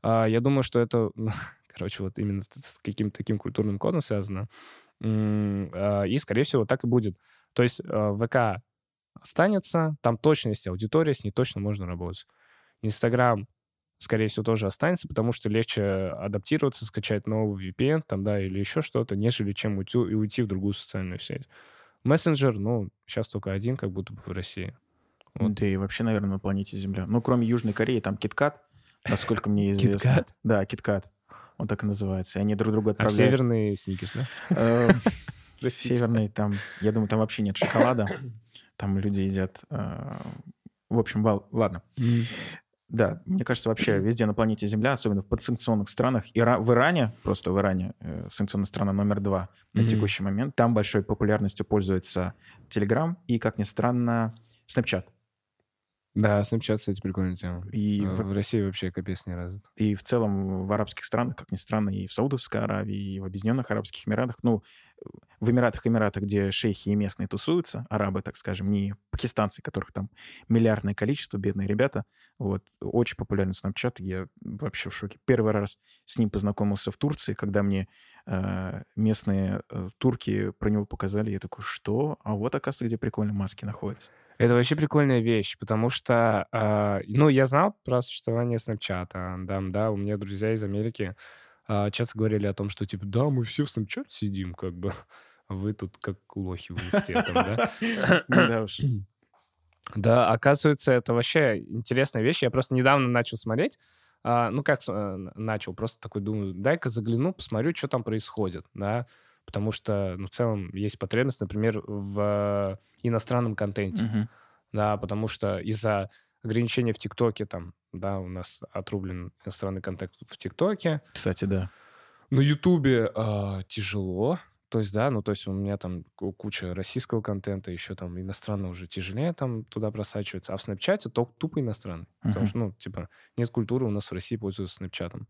А, я думаю, что это, короче, вот именно с каким-то таким культурным кодом связано. А, и, скорее всего, так и будет. То есть а, ВК останется, там точно есть аудитория, с ней точно можно работать. Инстаграм, скорее всего, тоже останется, потому что легче адаптироваться, скачать новый VPN там, да, или еще что-то, нежели чем уйти, и уйти в другую социальную сеть. Мессенджер, ну, сейчас только один, как будто бы в России. Вот. Да и вообще, наверное, на планете Земля. Ну, кроме Южной Кореи, там KitKat, насколько мне известно. KitKat? Да, KitKat. Он так и называется. И они друг друга отправляют. А северный сникерс, да? Э, северный там, я думаю, там вообще нет шоколада. Там люди едят... Э, в общем, ладно. Да, мне кажется, вообще везде на планете Земля, особенно в подсанкционных странах, Ира... в Иране, просто в Иране, э, санкционная страна номер два на mm-hmm. текущий момент, там большой популярностью пользуется Telegram и, как ни странно, Snapchat. Да, Snapchat, кстати, прикольная тема. И в... в России вообще капец не развит. И в целом в арабских странах, как ни странно, и в Саудовской Аравии, и в Объединенных Арабских Эмиратах, ну, в Эмиратах, Эмиратах, где шейхи и местные тусуются, арабы, так скажем, не пакистанцы, которых там миллиардное количество, бедные ребята, вот, очень популярный Snapchat, я вообще в шоке. Первый раз с ним познакомился в Турции, когда мне э, местные э, турки про него показали, я такой, что? А вот, оказывается, где прикольно маски находятся. Это вообще прикольная вещь, потому что, э, ну, я знал про существование Snapchat, да, да, у меня друзья из Америки, часто говорили о том, что типа, да, мы все в Snapchat сидим, как бы, а вы тут как лохи в инсте, да? Да уж. Да, оказывается, это вообще интересная вещь. Я просто недавно начал смотреть. А, ну, как э, начал, просто такой думаю, дай-ка загляну, посмотрю, что там происходит, да, потому что, ну, в целом есть потребность, например, в иностранном контенте, да, потому что из-за ограничения в ТикТоке там да, у нас отрублен иностранный контент в ТикТоке. Кстати, да. На Ютубе э, тяжело, то есть, да, ну, то есть у меня там куча российского контента, еще там иностранного уже тяжелее там туда просачивается, а в Снэпчате то тупо иностранный. Uh-huh. Потому что, ну, типа, нет культуры у нас в России пользуются Снэпчатом.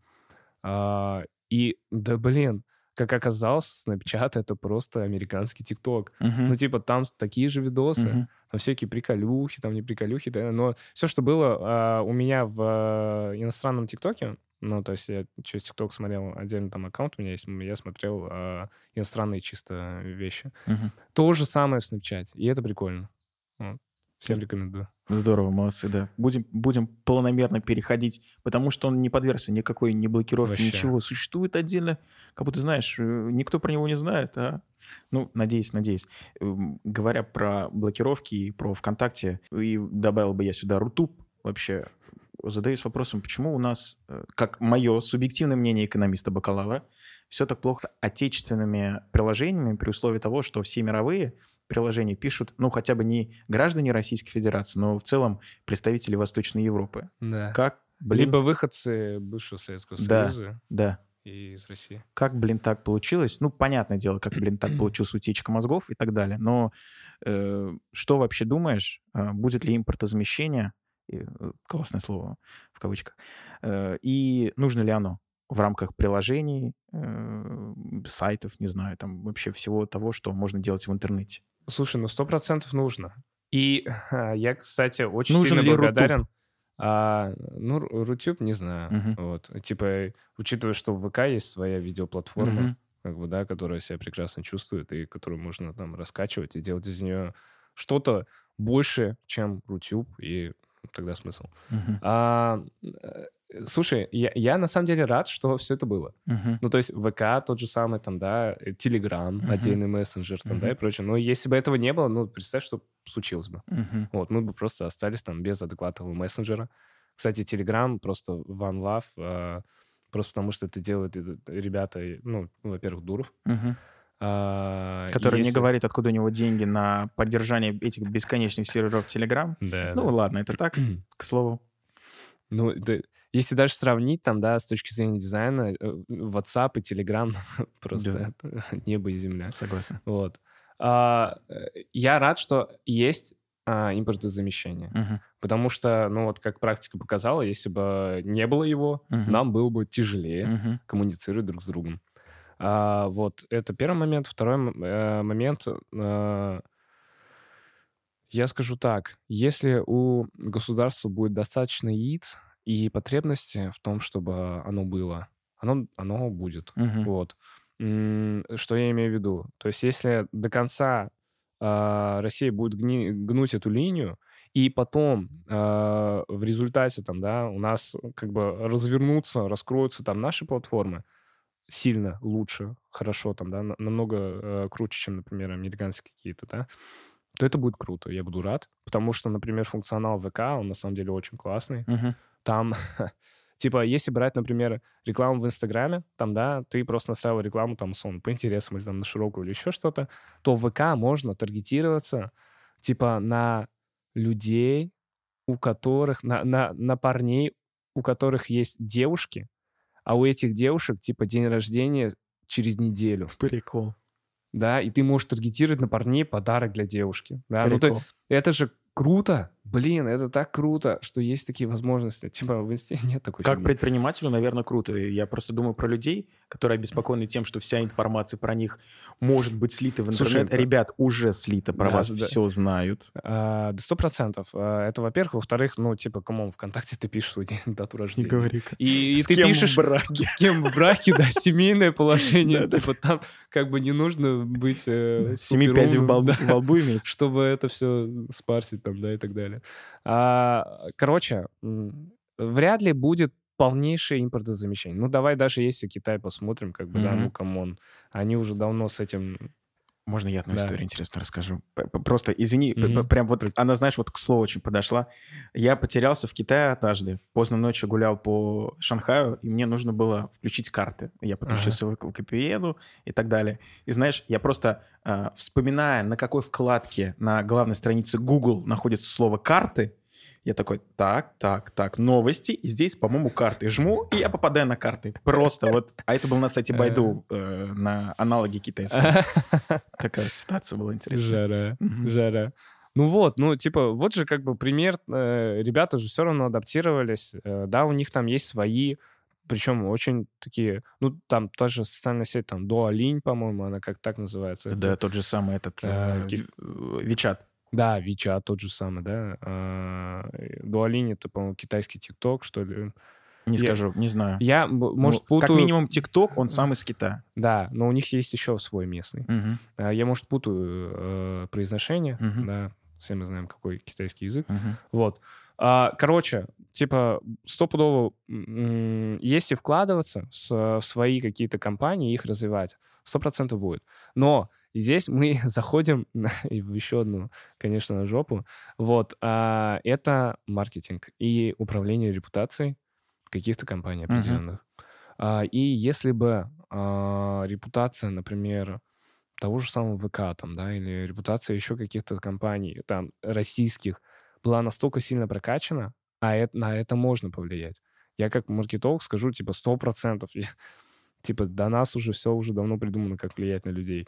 А, и, да, блин, как оказалось, Snapchat — это просто американский ТикТок. Uh-huh. Ну, типа, там такие же видосы, uh-huh. там всякие приколюхи, там не приколюхи, да, но все, что было а, у меня в а, иностранном ТикТоке, ну, то есть я через ТикТок смотрел, отдельно там аккаунт у меня есть, я смотрел а, иностранные чисто вещи. Uh-huh. То же самое в Snapchat, и это прикольно. Вот. Всем рекомендую. Здорово, молодцы, да. Будем, будем планомерно переходить, потому что он не подвергся никакой ни блокировке, Вообще. ничего. Существует отдельно, как будто, знаешь, э, никто про него не знает, а? Ну, надеюсь, надеюсь. Эм, говоря про блокировки и про ВКонтакте, и добавил бы я сюда Рутуб, вообще задаюсь вопросом, почему у нас, э, как мое субъективное мнение экономиста бакалавра, все так плохо с отечественными приложениями при условии того, что все мировые приложения пишут, ну, хотя бы не граждане Российской Федерации, но в целом представители Восточной Европы. Да. Как? Блин. Либо выходцы бывшего Советского да, Союза. Да, и из России. Как, блин, так получилось? Ну, понятное дело, как, блин, так получилась утечка мозгов и так далее. Но э, что вообще думаешь? Э, будет ли импортозамещение? Э, классное слово в кавычках. Э, и нужно ли оно в рамках приложений, э, сайтов, не знаю, там вообще всего того, что можно делать в интернете? Слушай, ну сто процентов нужно. И я, кстати, очень Нужен сильно благодарен. Рутуб? А, ну, Ру- Рутюб, не знаю. Мгм. Вот. Типа, учитывая, что в ВК есть своя видеоплатформа, Мгм. как бы, да, которая себя прекрасно чувствует и которую можно там раскачивать и делать из нее что-то больше, чем Рутюб, и тогда смысл. Мгм. А, э, слушай, я, я на самом деле рад, что все это было. Мгм. Ну, то есть ВК тот же самый, там, да, Телеграм, Мгм. отдельный мессенджер, там, да, и прочее. Но если бы этого не было, ну, представь, что случилось бы. Мгм. Вот, мы бы просто остались там без адекватного мессенджера. Кстати, Telegram просто one love, а, просто потому что это делают э, ребята, ну, во-первых, Дуров. Мгм. а, Который не если- говорит, откуда у него деньги на поддержание этих бесконечных серверов Telegram. Да, Ну да. ладно, это так, к слову. Ну, да, если даже сравнить там, да, с точки зрения дизайна, э, WhatsApp и Telegram просто это небо и земля. Согласен. Вот. А, э, я рад, что есть а, импортозамещение. Мгм. Потому что, ну вот как практика показала, если бы не было его, Мгм. нам было бы тяжелее Мгм. коммуницировать друг с другом. А, вот, это первый момент. Второй э, момент, э, я скажу так, если у государства будет достаточно яиц и потребности в том, чтобы оно было, оно, оно будет. Мгм. Вот. Что я имею в виду? То есть если до конца а, Россия будет гни- гнуть эту линию, и потом а, в результате там, да, у нас как бы развернутся, раскроются там наши платформы сильно лучше, хорошо там, да, на- намного э, круче, чем, например, американские какие-то, да, то это будет круто, я буду рад, потому что, например, функционал ВК, он на самом деле очень классный, Мгм. Там, типа, если брать, например, рекламу в Инстаграме, там, да, ты просто настраивал рекламу, там, сон, по интересам или там на широкую или еще что-то, то в ВК можно таргетироваться, типа, на людей, у которых, на, на, на парней, у которых есть девушки, а у этих девушек, типа, день рождения через неделю, Прикол. да, и ты можешь таргетировать на парней подарок для девушки, да, ну, то Прикол. это же круто. Блин, это так круто, что есть такие возможности. Типа в инсте нет такой Как фигни. предпринимателю, наверное, круто. Я просто думаю про людей, которые обеспокоены тем, что вся информация про них может быть слита в Слушай, интернет. да. Ребят, уже слита, про Да, вас да. все знают. А, Да сто процентов. А, Это, во-первых. Во-вторых, ну, типа, кому ВКонтакте ты пишешь свой день, дату рождения. И, и С ты кем в пишешь, браке? с кем в браке, да, семейное положение. Типа там как бы не нужно быть э, Семи пядей в лбу имеется. чтобы это все спарсить там, да, и так далее. А, короче, вряд ли будет полнейшее импортозамещение. Ну, давай даже если Китай посмотрим, как бы, да, Мгм. ну, come on. Они уже давно с этим... Можно я одну Да. историю интересно расскажу? Просто, извини, Мгм. прям вот она, знаешь, вот к слову очень подошла. Я потерялся в Китае однажды. Поздно ночью гулял по Шанхаю, и мне нужно было включить карты. Я подключился к VPN и так далее. И знаешь, я просто, а, вспоминая, на какой вкладке на главной странице Google находится слово «карты», я такой, так, так, так, новости, и здесь, по-моему, карты. Жму, и я попадаю на карты. Просто вот. А это был на сайте Байду, э, на аналоге китайского. Такая ситуация была интересная. Жара, жара. Ну вот, ну типа, вот же как бы пример, э, ребята же все равно адаптировались, э, да, у них там есть свои, причем очень такие, ну там та же социальная сеть, там Дуалинь, по-моему, она как так называется. Да, тот же самый этот Э, э, Вичат. Да, Вича тот же самый, да. Дуалинь это, по-моему, китайский ТикТок, что ли. Не Я- скажу, не знаю. Я, может, Ну, Как путаю... минимум ТикТок, он сам из Китая. Да, но у них есть еще свой местный. А, Я, может, путаю э, произношение, Мгм. да, все мы знаем, какой китайский язык. мгм. Вот. А, короче, типа, стопудово, если вкладываться с- в свои какие-то компании, их развивать, сто процентов будет. Но здесь мы заходим и в еще одну, конечно, на жопу. Вот. а, это маркетинг и управление репутацией каких-то компаний определенных. А, и если бы а, репутация, например, того же самого ВК, там, да, или репутация еще каких-то компаний, там, российских, была настолько сильно прокачана, а это, на это можно повлиять. Я как маркетолог скажу, типа, сто процентов. Типа до нас уже все уже давно придумано, как влиять на людей.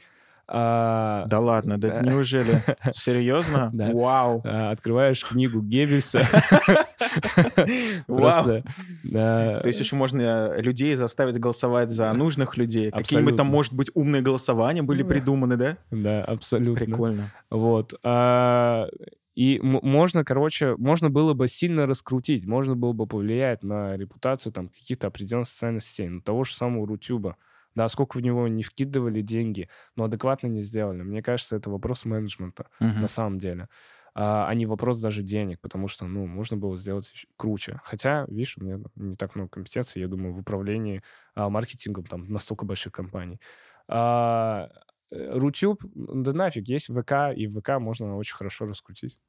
А, Да ладно, да неужели? Серьезно? Да. Вау. а, открываешь книгу Геббельса. Вау. Да, То есть еще можно э, людей заставить голосовать за нужных людей. Какие-нибудь там, может быть, умные голосования были Да. придуманы, да? да, абсолютно. Прикольно. Вот. а, И можно, короче, можно было бы сильно раскрутить, можно было бы повлиять на репутацию там каких-то определенных социальных сетей, на того же самого Рутюба. Да, сколько в него не вкидывали деньги, но адекватно не сделали. Мне кажется, это вопрос менеджмента Мгм. на самом деле. А, а не вопрос даже денег, потому что, ну, можно было сделать круче. Хотя, видишь, у меня не так много компетенций, я думаю, в управлении а, маркетингом там настолько больших компаний. А, э, Рутюб, да нафиг, есть ВК, и ВК можно очень хорошо раскрутить.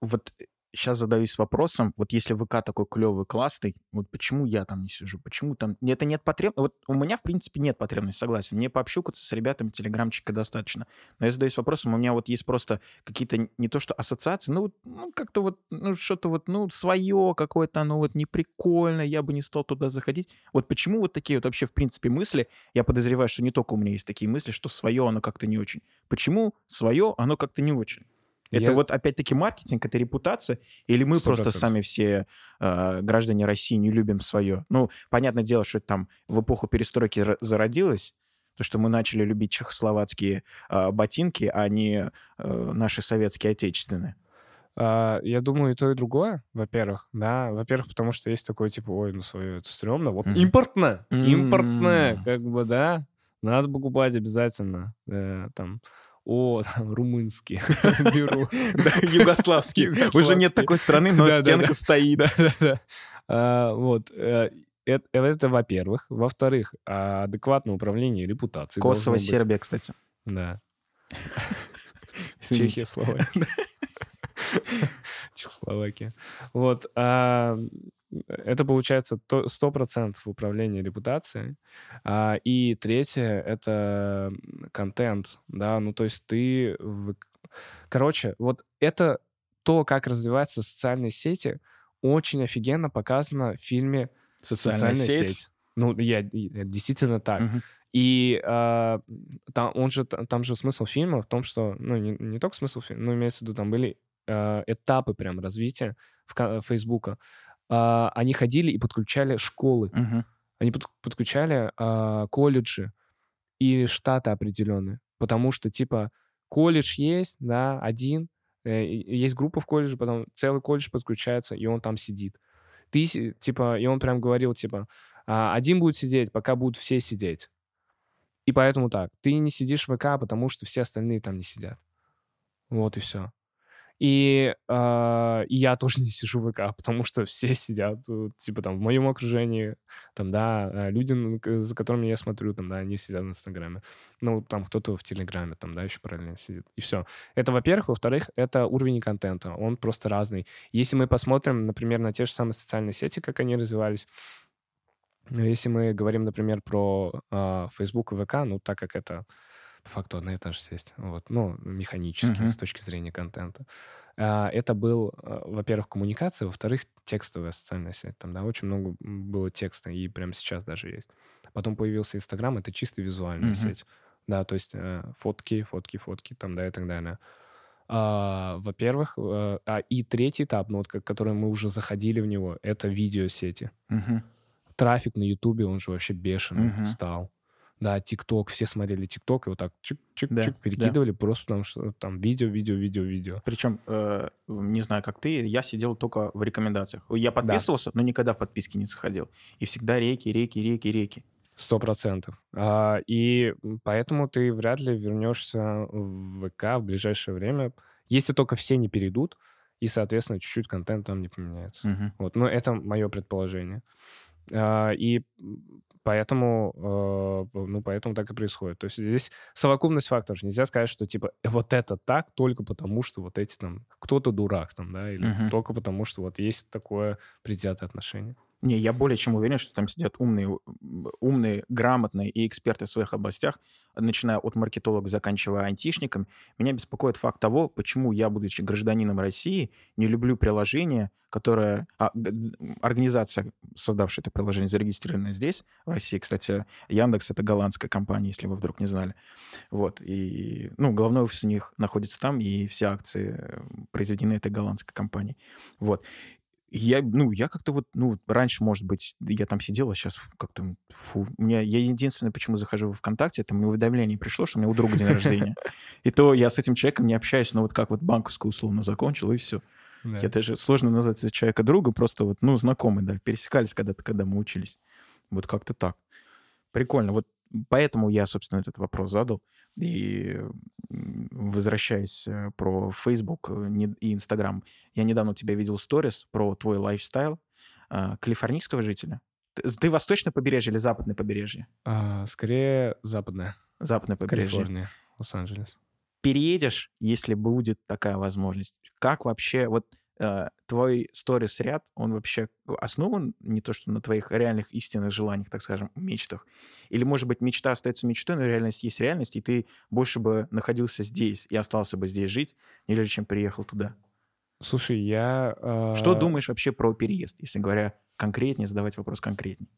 Вот сейчас задаюсь вопросом, вот если ВК такой клевый, классный, вот почему я там не сижу? Почему там... Это нет потребности... Вот у меня, в принципе, нет потребности, согласен. Мне пообщукаться с ребятами телеграмчика достаточно. Но я задаюсь вопросом, у меня вот есть просто какие-то не то что ассоциации, ну, ну как-то вот, ну, что-то вот, ну, свое какое-то, оно вот неприкольно, я бы не стал туда заходить. Вот почему вот такие вот вообще, в принципе, мысли, я подозреваю, что не только у меня есть такие мысли, что свое, оно как-то не очень. Почему свое, оно как-то не очень? Это Я- вот опять-таки маркетинг, это репутация, или мы Сто просто процентов. сами все э, граждане России не любим свое? Ну, понятное дело, что это там в эпоху перестройки зародилось, то, что мы начали любить чехословацкие э, ботинки, а не э, наши советские отечественные. Я думаю, и то, и другое, во-первых, да. Во-первых, потому что есть такое, типа, ой, ну свое, это стрёмно. Вот Мгм. импортное, М. импортное, как бы, да. Надо покупать обязательно. Э, Там, о, там, румынский беру. Да, югославские. Уже нет такой страны, но стенка стоит. А, Вот. Это, во-первых. Во-вторых, а, адекватное управление репутацией Косово. Сербия, кстати. Да. Чехия, Словакия. Чехословакия. Вот. Это получается то- 100% управление репутацией. А, И третье — это контент, да, ну то есть ты... в- Короче, вот это то, как развиваются социальные сети, очень офигенно показано в фильме Социальная сеть. Ну, я, это действительно так. Мгм. И а, там, он же, там же смысл фильма в том, что, ну, не, не только смысл фильма, но имеется в виду, там были а, этапы прям развития в ка- Фейсбука. А, они ходили и подключали школы, Мгм. они под- подключали а, колледжи и штаты определенные, потому что, типа, колледж есть, да, один, э, есть группа в колледже, потом целый колледж подключается, и он там сидит. Ты, типа, и он прям говорил, типа, а, один будет сидеть, пока будут все сидеть. И поэтому так, ты не сидишь в ВК, потому что все остальные там не сидят. Вот и все. И, и я тоже не сижу в ВК, потому что все сидят, э, типа там в моем окружении, там, да, а, люди, за которыми я смотрю, там, да, они сидят в Инстаграме. Ну, там кто-то в Телеграме, там, да, еще параллельно сидит. И все. Это, во-первых. Во-вторых, это уровень контента. Он просто разный. Если мы посмотрим, например, на те же самые социальные сети, как они развивались, ну, если мы говорим, например, про а, Facebook и ВК, ну, так как это по факту одна и та же сеть, вот, ну, механически, Мгм. с точки зрения контента, а, это был, а, во-первых, коммуникация, во-вторых, текстовая социальная сеть. Там, да, очень много было текста, и прямо сейчас даже есть. Потом появился Инстаграм, это чисто визуальная Мгм. сеть. Да, то есть э, фотки, фотки, фотки, там, да, и так далее. А, во-первых, э, а, и третий этап, ну, вот, который мы уже заходили в него, это видеосети Мгм. трафик на Ютубе, он же вообще бешеный Мгм. стал. Да, ТикТок, все смотрели ТикТок, и вот так Да, чик-чик-чик да. перекидывали, просто потому что там видео, видео, видео, видео. Причем, э, не знаю, как ты, я сидел только в рекомендациях. Я подписывался, но никогда в подписки не заходил. И всегда реки, реки, реки, реки. Сто процентов. А, и поэтому ты вряд ли вернешься в ВК в ближайшее время, если только все не перейдут, и, соответственно, чуть-чуть контент там не поменяется. Мгм. Вот, но это мое предположение. А, И поэтому, э, ну, поэтому так и происходит. То есть здесь совокупность факторов. Нельзя сказать, что, типа, «Э, вот это так только потому, что вот эти там... Кто-то дурак там, да, или Мгм. только потому, что вот есть такое предвзятое отношение. Не, я более чем уверен, что там сидят умные, умные, грамотные и эксперты в своих областях, начиная от маркетолога, заканчивая айтишником. Меня беспокоит факт того, почему я, будучи гражданином России, не люблю приложение, которое... А, организация, создавшая это приложение, зарегистрированная здесь, в России. Кстати, Яндекс — это голландская компания, если вы вдруг не знали. Вот. И, ну, головной офис у них находится там, и все акции э, произведены этой голландской компанией. Вот я, ну, я как-то вот, ну, раньше, может быть, я там сидел, а сейчас как-то, фу. У меня, я единственное, почему захожу в ВКонтакте, это мне уведомление пришло, что у меня у друга день рождения. И то я с этим человеком не общаюсь, но вот как вот банковскую условно закончил, и все. Я даже сложно назвать человека друга, просто вот, ну, знакомый, да, пересекались когда-то, когда мы учились. Вот как-то так. Прикольно. Вот поэтому я, собственно, этот вопрос задал. И возвращаясь э, про Facebook э, и Instagram, я недавно у тебя видел сторис про твой лайфстайл а, калифорнийского жителя. Ты восточное побережье или западное побережье? А, скорее западное. Западное побережье. Калифорния, Лос-Анджелес. Переедешь, если будет такая возможность. Как вообще, вот твой сторис-ряд, он вообще основан не то, что на твоих реальных истинных желаниях, так скажем, мечтах? Или, может быть, мечта остается мечтой, но реальность есть реальность, и ты больше бы находился здесь и остался бы здесь жить, нежели чем приехал туда? Слушай, я... Э... Что думаешь вообще про переезд, если говоря конкретнее, задавать вопрос конкретнее?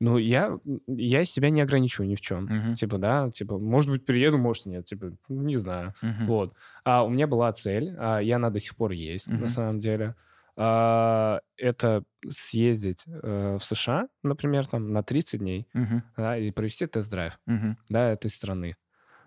Ну, я, я себя не ограничиваю ни в чем. Uh-huh. Типа, да, типа, может быть, приеду, может, нет. Типа, не знаю. Uh-huh. Вот. А у меня была цель, а, и она до сих пор есть, uh-huh. на самом деле. А, это съездить а, в США, например, там, на 30 дней, uh-huh. да, и провести тест-драйв, uh-huh. да, этой страны.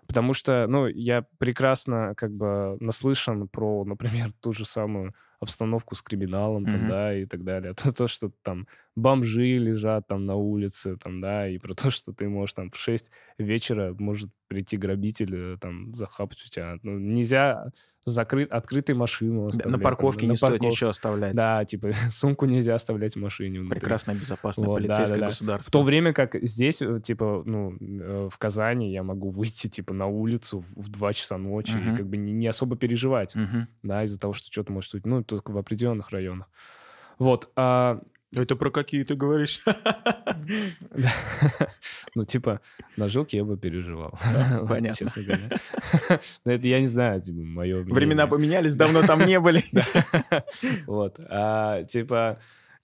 Потому что, ну, я прекрасно, как бы, наслышан про, например, ту же самую обстановку с криминалом, там, mm-hmm. да, и так далее. То, то, что там бомжи лежат там на улице, там, да, и про то, что ты можешь там в 6 вечера может прийти грабитель, э, там, захапать у тебя. Ну, нельзя закрыть, открытой машину оставлять. На парковке там, не на стоит парков... ничего оставлять. Да, типа сумку нельзя оставлять в машине. Внутри. Прекрасное, безопасное вот, полицейское да, да, государство. В то время как здесь, э, типа, ну, э, в Казани я могу выйти, типа, на улицу в 2 часа ночи uh-huh. и как бы не, не особо переживать, uh-huh. да, из-за того, что что-то может быть, ну, только в определенных районах. Вот. А это про какие ты говоришь? Ну, типа, на жилке я бы переживал. Понятно. Но это я не знаю, типа, мое Времена поменялись, давно там не были. Вот. А, типа,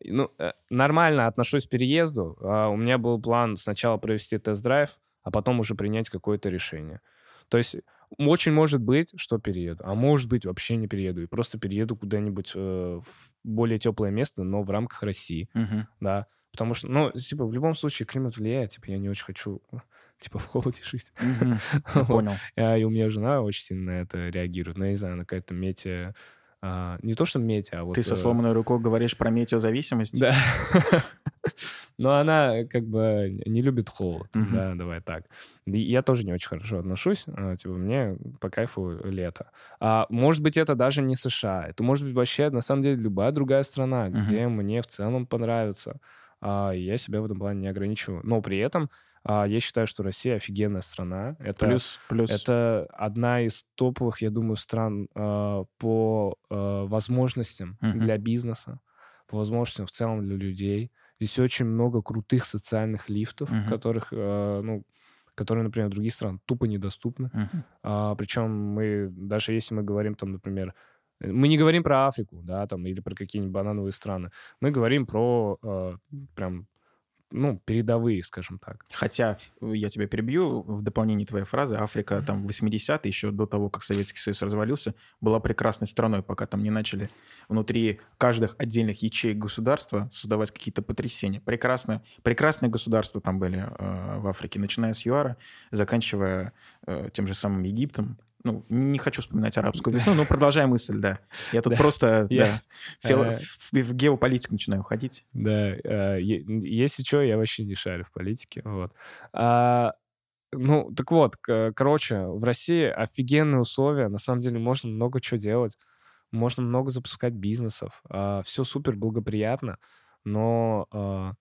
ну, э, нормально отношусь к переезду. А, у меня был план сначала провести тест-драйв, а потом уже принять какое-то решение. То есть очень может быть, что перееду, а может быть вообще не перееду и просто перееду куда-нибудь э, в более теплое место, но в рамках России, uh-huh. да, потому что, ну, типа в любом случае климат влияет, типа я не очень хочу типа в холоде жить. Uh-huh. Понял. А, и у меня жена очень сильно на это реагирует, ну, я не знаю, на какая-то метео а, не то, что метео, а вот... Ты со э, сломанной рукой говоришь про метеозависимость? Да. Но она как бы не любит холод, да, давай так. я тоже не очень хорошо отношусь, а, типа мне по кайфу лето. А может быть, это даже не США, это может быть вообще, на самом деле, любая другая страна, где мне в целом понравится. А я себя в этом плане не ограничиваю. Но при этом а, я считаю, что Россия офигенная страна. Это, плюс, плюс. Это одна из топовых, я думаю, стран э, по э, возможностям uh-huh. для бизнеса, по возможностям в целом для людей. Здесь очень много крутых социальных лифтов, uh-huh. которых, э, ну, которые, например, в других странах тупо недоступны. Uh-huh. А, причем мы, даже если мы говорим там, например, мы не говорим про Африку, да, там, или про какие-нибудь банановые страны. Мы говорим про э, прям ну, передовые, скажем так. Хотя, э, я тебя перебью, в дополнение твоей фразы, Африка там в 80-е, еще до того, как Советский Союз развалился, была прекрасной страной, пока там не начали внутри каждых отдельных ячеек государства создавать какие-то потрясения. Прекрасное, прекрасные государства там были э, в Африке, начиная с ЮАРа, заканчивая э, тем же самым Египтом, ну, не хочу вспоминать арабскую весну, но продолжай мысль, да. Я тут просто э, в геополитику начинаю ходить. Да, э, если что, я вообще не шарю в политике, вот. А, ну, так вот, короче, в России офигенные условия, на самом деле можно много чего делать, можно много запускать бизнесов, а, все супер благоприятно, но а,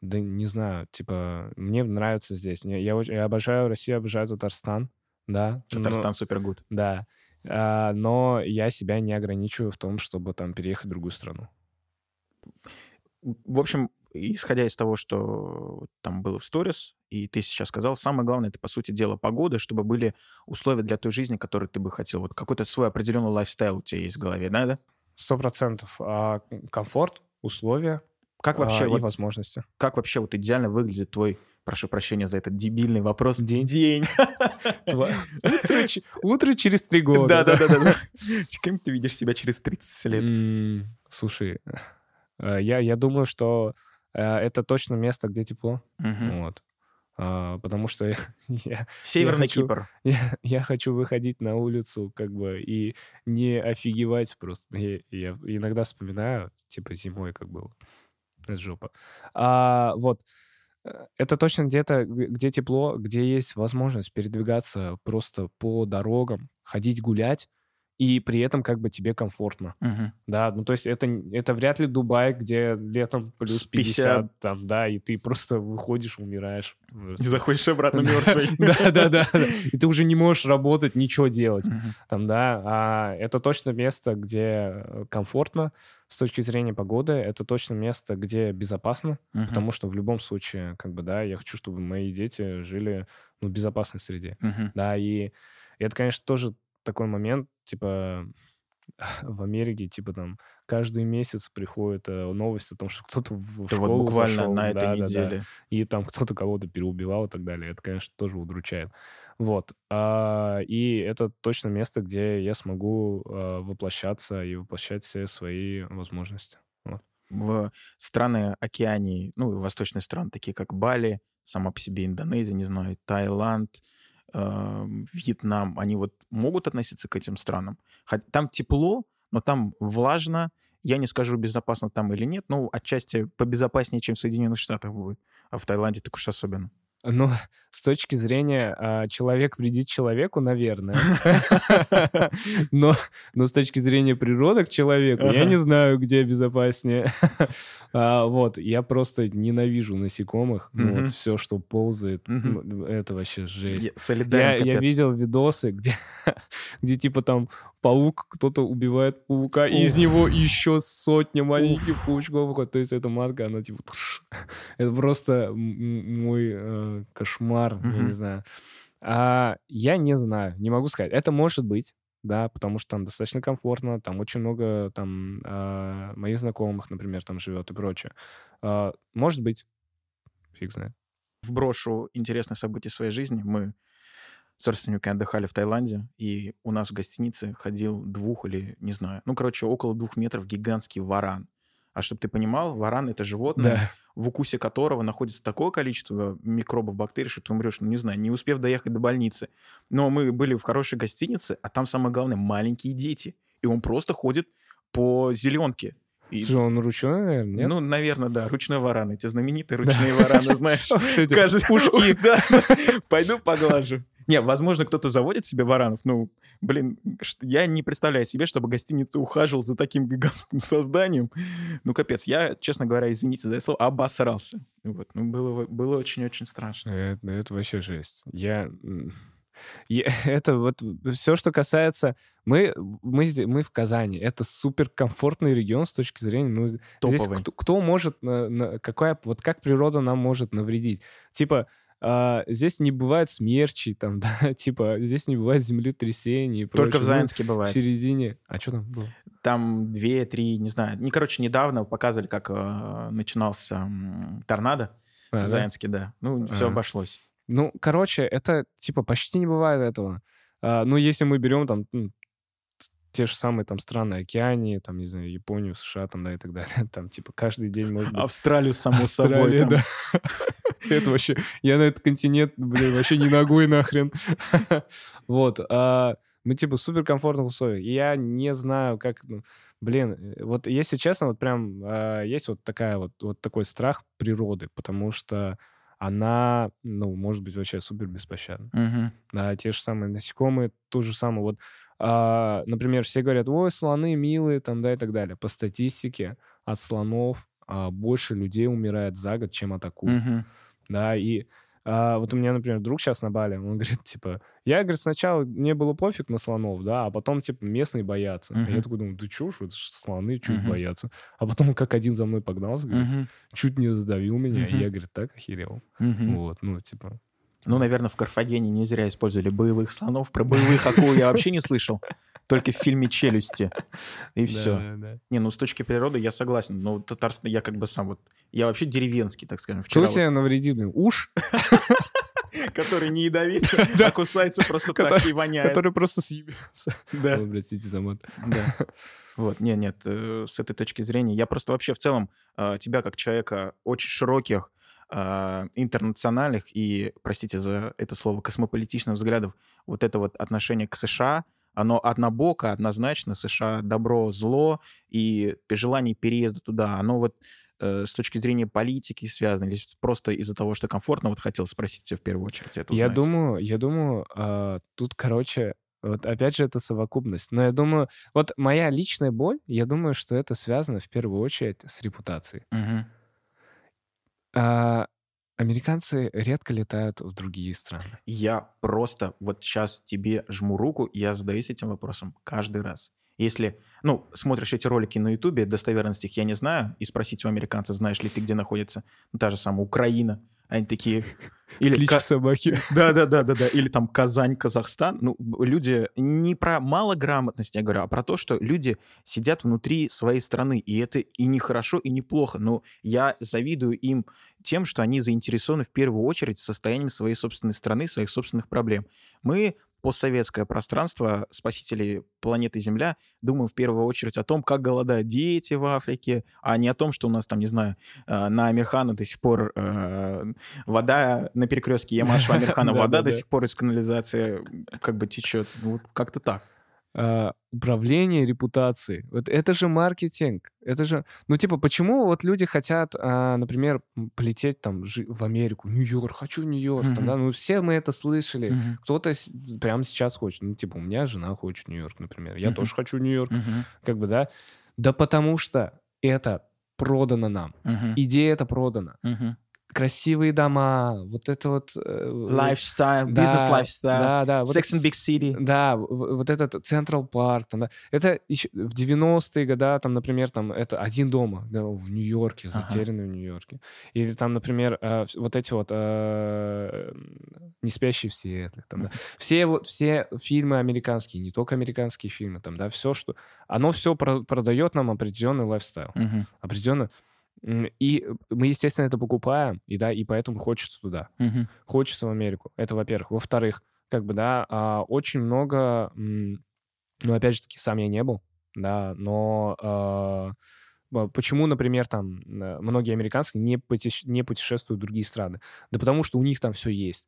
да не знаю, типа, мне нравится здесь. Я, я обожаю Россию, обожаю Татарстан да. Татарстан супергуд. Да. А, но я себя не ограничиваю в том, чтобы там переехать в другую страну. В общем, исходя из того, что там было в сторис, и ты сейчас сказал, самое главное, это, по сути дела, погода, чтобы были условия для той жизни, которую ты бы хотел. Вот какой-то свой определенный лайфстайл у тебя есть в голове, да? да? Сто процентов. А комфорт, условия как вообще а, вот, и возможности. Как вообще вот идеально выглядит твой прошу прощения за этот дебильный вопрос. День. День. Утро через три года. Да-да-да. Кем ты видишь себя через 30 лет? Слушай, э, я, я думаю, что э, это точно место, где тепло. Вот. А, потому что я, Северный я хочу, Кипр. Я, я хочу выходить на улицу, как бы, и не офигевать просто. Я, я иногда вспоминаю, типа, зимой как было. Это жопа. А, вот. Э, это точно где-то, где тепло, где есть возможность передвигаться просто по дорогам, ходить гулять, и при этом как бы тебе комфортно. Угу. Да, ну то есть это, это вряд ли Дубай, где летом плюс 50, 50 там, да, и ты просто выходишь, умираешь. И заходишь обратно мертвый. Да, да, да. И ты уже не можешь работать, ничего делать. Там, да, а это точно место, где э, комфортно, с точки зрения погоды, это точно место, где безопасно, потому что в любом случае, как бы, да, я хочу, чтобы мои дети жили ну, в безопасной среде. Да, и это, конечно, тоже такой момент, типа, в Америке, типа, там, каждый месяц приходит э, новость о том, что кто-то в Это школу вот буквально зашел, на этой да, неделе. Да, да. И там кто-то кого-то переубивал и так далее. Это, конечно, тоже удручает. Вот. А, и это точно место, где я смогу а, воплощаться и воплощать все свои возможности. Вот. В страны Океании, ну, восточные страны, такие как Бали, сама по себе Индонезия, не знаю, Таиланд, Вьетнам, они вот могут относиться к этим странам. Там тепло, но там влажно. Я не скажу, безопасно там или нет, но отчасти побезопаснее, чем в Соединенных Штатах будет. А в Таиланде так уж особенно. Ну, с точки зрения а, человек вредит человеку, наверное. Но, но с точки зрения природы к человеку, я не знаю, где безопаснее. а, вот, я просто ненавижу насекомых. Ну, вот все, что ползает, ну, это вообще жесть. Я, я видел видосы, где, где типа там паук, кто-то убивает паука, и из него еще сотня маленьких паучков. То есть эта матка, она типа... Это просто мой э, кошмар, я не знаю. А, я не знаю, не могу сказать. Это может быть, да, потому что там достаточно комфортно, там очень много там э, моих знакомых, например, там живет и прочее. Э, может быть, фиг знает. Вброшу интересное событие своей жизни. Мы с родственниками отдыхали в Таиланде, и у нас в гостинице ходил двух или, не знаю, ну, короче, около двух метров гигантский варан. А чтобы ты понимал, варан — это животное, да. В укусе которого находится такое количество микробов, бактерий, что ты умрешь, ну, не знаю, не успев доехать до больницы. Но мы были в хорошей гостинице, а там самое главное — маленькие дети. И он просто ходит по зеленке. И... Что, он ручной, наверное, нет? Ну, наверное, да, ручной варан. Эти знаменитые ручные вараны, знаешь. Каждый пушки. Да, пойду поглажу. Не, возможно, кто-то заводит себе варанов. Ну, блин, я не представляю себе, чтобы гостиница ухаживал за таким гигантским созданием. Ну, капец, я, честно говоря, извините за это слово, обосрался. Вот, ну, было, было очень-очень страшно. Это, это вообще жесть. Я... Это вот все, что касается... Мы, мы, мы в Казани. Это супер комфортный регион с точки зрения... Ну, Топовый. Здесь кто, кто может... Какая, вот как природа нам может навредить? Типа, а, здесь не бывает смерчей, там, да, типа, здесь не бывает землетрясений. Только в Заинске бывает. В середине. А что там было? Там две, три, не знаю. Не, короче, недавно показывали, как э, начинался э, торнадо а, в Заинске, да. да. Ну, все а. обошлось. Ну, короче, это, типа, почти не бывает этого. А, ну, если мы берем там те же самые там страны Океании, там, не знаю, Японию, США, там, да, и так далее. Там, типа, каждый день может быть... Австралию, само собой. да. Это вообще... Я на этот континент, блин, вообще не ногой нахрен. Вот. А мы, типа, в суперкомфортных условиях. Я не знаю, как... Ну, блин, э, вот если честно, вот прям а, есть вот такая вот, вот такой страх природы, потому что она, ну, может быть вообще супер беспощадна. Угу. Да, те же самые насекомые, то же самое. Вот а, например, все говорят, ой, слоны милые, там, да, и так далее. По статистике от слонов а, больше людей умирает за год, чем от акул. Угу. Да, и а, вот у меня, например, друг сейчас на Бали, он говорит, типа, я, говорит, сначала мне было пофиг на слонов, да, а потом, типа, местные боятся. Uh-huh. А я такой думаю, да чушь, это слоны, чуть uh-huh. боятся. А потом как один за мной погнался, говорит, uh-huh. чуть не задавил меня, uh-huh. и я, говорит, так охерел. Uh-huh. Вот, ну, типа... Ну, наверное, в Карфагене не зря использовали боевых слонов. Про боевых акул я вообще не слышал. Только в фильме «Челюсти». И все. Не, ну с точки природы я согласен. Но татарство я как бы сам вот... Я вообще деревенский, так скажем. Вчера себе навредительный? Уж? Который не ядовит, а кусается просто так и воняет. Который просто съебется. Да. Простите за мат. Да. Вот, нет, нет, э, с этой точки зрения. Я просто вообще в целом э, тебя как человека очень широких, э, интернациональных и, простите за это слово, космополитичных взглядов, вот это вот отношение к США, оно однобоко, однозначно, США добро, зло, и желание переезда туда, оно вот э, с точки зрения политики связано, или просто из-за того, что комфортно, вот хотел спросить тебя в первую очередь это Я думаю, я думаю, э, тут, короче, вот опять же, это совокупность. Но я думаю, вот моя личная боль, я думаю, что это связано в первую очередь с репутацией. Угу. А, Американцы редко летают в другие страны. Я просто вот сейчас тебе жму руку, я задаюсь этим вопросом каждый раз. Если, ну, смотришь эти ролики на Ютубе, достоверность их я не знаю, и спросить у американца, знаешь ли ты, где находится, та же самая Украина, они такие... Или Кличка К... собаки. Да-да-да-да-да. Или там Казань, Казахстан. Ну, люди... Не про малограмотность я говорю, а про то, что люди сидят внутри своей страны. И это и не хорошо, и не плохо. Но я завидую им тем, что они заинтересованы в первую очередь состоянием своей собственной страны, своих собственных проблем. Мы постсоветское пространство, спасители планеты Земля, думаем в первую очередь о том, как голодают дети в Африке, а не о том, что у нас там, не знаю, э, на Амирхана до сих пор э, вода на перекрестке Ямашева Амирхана, вода до сих пор из канализации как бы течет. Вот как-то так э, управление репутацией. Вот это же маркетинг. Это же, ну типа, почему вот люди хотят, э, например, полететь там в Америку, Нью-Йорк, хочу Нью-Йорк, mm-hmm. да, ну все мы это слышали. Mm-hmm. Кто-то прямо сейчас хочет, ну типа, у меня жена хочет Нью-Йорк, например, я mm-hmm. тоже хочу Нью-Йорк, mm-hmm. как бы, да. Да потому что это продано нам. Uh-huh. Идея это продана. Uh-huh красивые дома, вот это вот... Lifestyle, да, бизнес- lifestyle, да, да, Sex and Big City. Да, вот этот Central Park, там, да. это еще в 90-е годы, там, например, там, это один дома да, в Нью-Йорке, затерянный ага. в Нью-Йорке. Или там, например, э, вот эти вот э, «Не спящие в Сиэтле», там, да. Все вот, все фильмы американские, не только американские фильмы, там, да, все, что... Оно все про- продает нам определенный лайфстайл, uh-huh. определенный и мы, естественно, это покупаем, и да, и поэтому хочется туда. Угу. Хочется в Америку. Это, во-первых. Во-вторых, как бы, да, а, очень много, ну, опять же таки, сам я не был, да, но а, почему, например, там многие американские не, путеше- не путешествуют в другие страны? Да потому что у них там все есть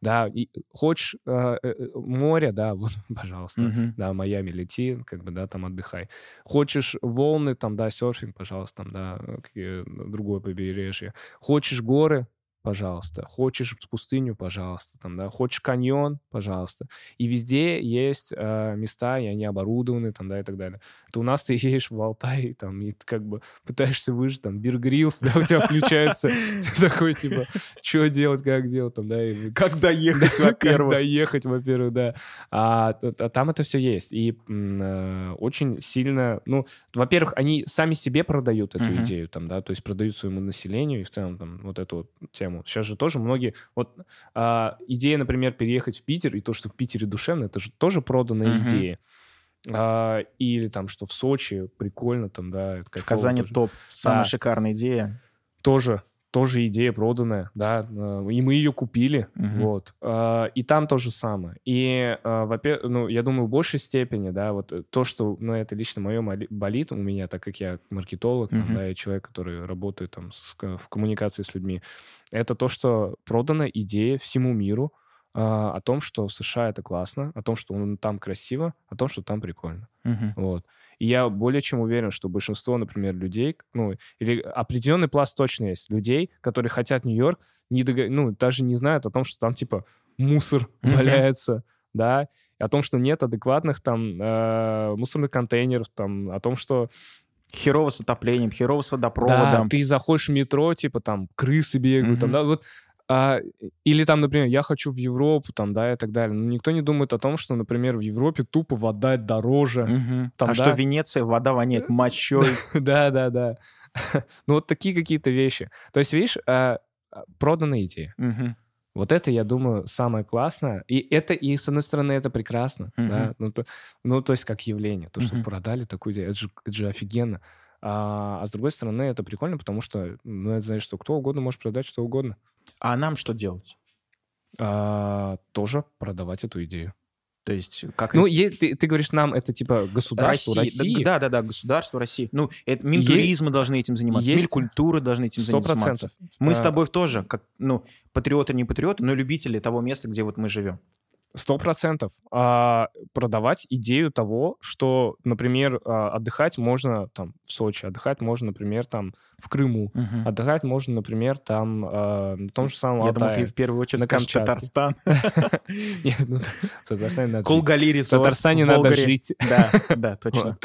да, и хочешь э, э, море, да, вот, пожалуйста, uh-huh. да, Майами лети, как бы, да, там отдыхай. Хочешь волны, там, да, серфинг, пожалуйста, там, да, другое побережье. Хочешь горы, пожалуйста. Хочешь в пустыню, пожалуйста. Там, да. Хочешь каньон, пожалуйста. И везде есть э, места, и они оборудованы, там, да, и так далее. То у нас ты едешь в Алтай, там, и как бы пытаешься выжить, там, Биргрилс, да, у тебя включается такой, типа, что делать, как делать, там, да. Как доехать, во-первых. Как доехать, во-первых, да. А, там это все есть. И э, очень сильно, ну, во-первых, они сами себе продают эту идею, там, да, то есть продают своему населению, и в целом, там, вот эту вот тему тему. Сейчас же тоже многие... Вот а, идея, например, переехать в Питер, и то, что в Питере душевно, это же тоже проданная uh-huh. идея. А, или там, что в Сочи прикольно, там, да. В Казани тоже. топ. Самая да. шикарная идея. Тоже тоже идея проданная, да, э, и мы ее купили, uh-huh. вот. А, и там то же самое. И, а, во-первых, ну, я думаю, в большей степени, да, вот э, то, что, ну, это лично мое болит у меня, так как я маркетолог, uh-huh. там, да, и человек, который работает там с, в коммуникации с людьми, это то, что продана идея всему миру, а, о том, что США это классно, о том, что он там красиво, о том, что там прикольно. Uh-huh. Вот. И я более чем уверен, что большинство, например, людей, ну, или определенный пласт точно есть людей, которые хотят Нью-Йорк, не дог... ну, даже не знают о том, что там, типа, мусор валяется, да, и о том, что нет адекватных там э, мусорных контейнеров, там, о том, что херово с отоплением, херово с водопроводом. Да, ты заходишь в метро, типа там крысы бегают, там, да, вот А, или там, например, я хочу в Европу, там, да, и так далее. Но никто не думает о том, что, например, в Европе тупо вода дороже. Мгм. Там, а да. что в Венеции вода воняет мочой? Да, да, да. Ну, вот такие какие-то вещи. То есть, видишь, а, а, проданная идея. Мгм. Вот это, я думаю, самое классное. И это, и с одной стороны, это прекрасно, Мгм. да. Ну то, ну, то есть, как явление. То, что Мгм. продали такую идею, это же, это же офигенно. А, а с другой стороны, это прикольно, потому что, ну, это значит, что кто угодно может продать что угодно. А нам что делать? А, тоже продавать эту идею. То есть как Ну, е- ты, ты говоришь, нам это типа государство России. Да, да, да, государство России. Ну, это Минтуризма должны этим заниматься, есть- Минкультуры должны этим Сто заниматься. процентов. Мы с А, тобой тоже, как, ну, патриоты, не патриоты, но любители того места, где вот мы живем. Сто процентов. А, продавать идею того, что, например, а, отдыхать можно там в Сочи, отдыхать можно, например, там в Крыму, отдыхать можно, например, там а, на том же самом Я думал, Алтае. ты в первую очередь на скажешь. Татарстан. Нет, ну, в Татарстане надо жить. Кулгали В. Татарстане надо жить. Да, да, точно.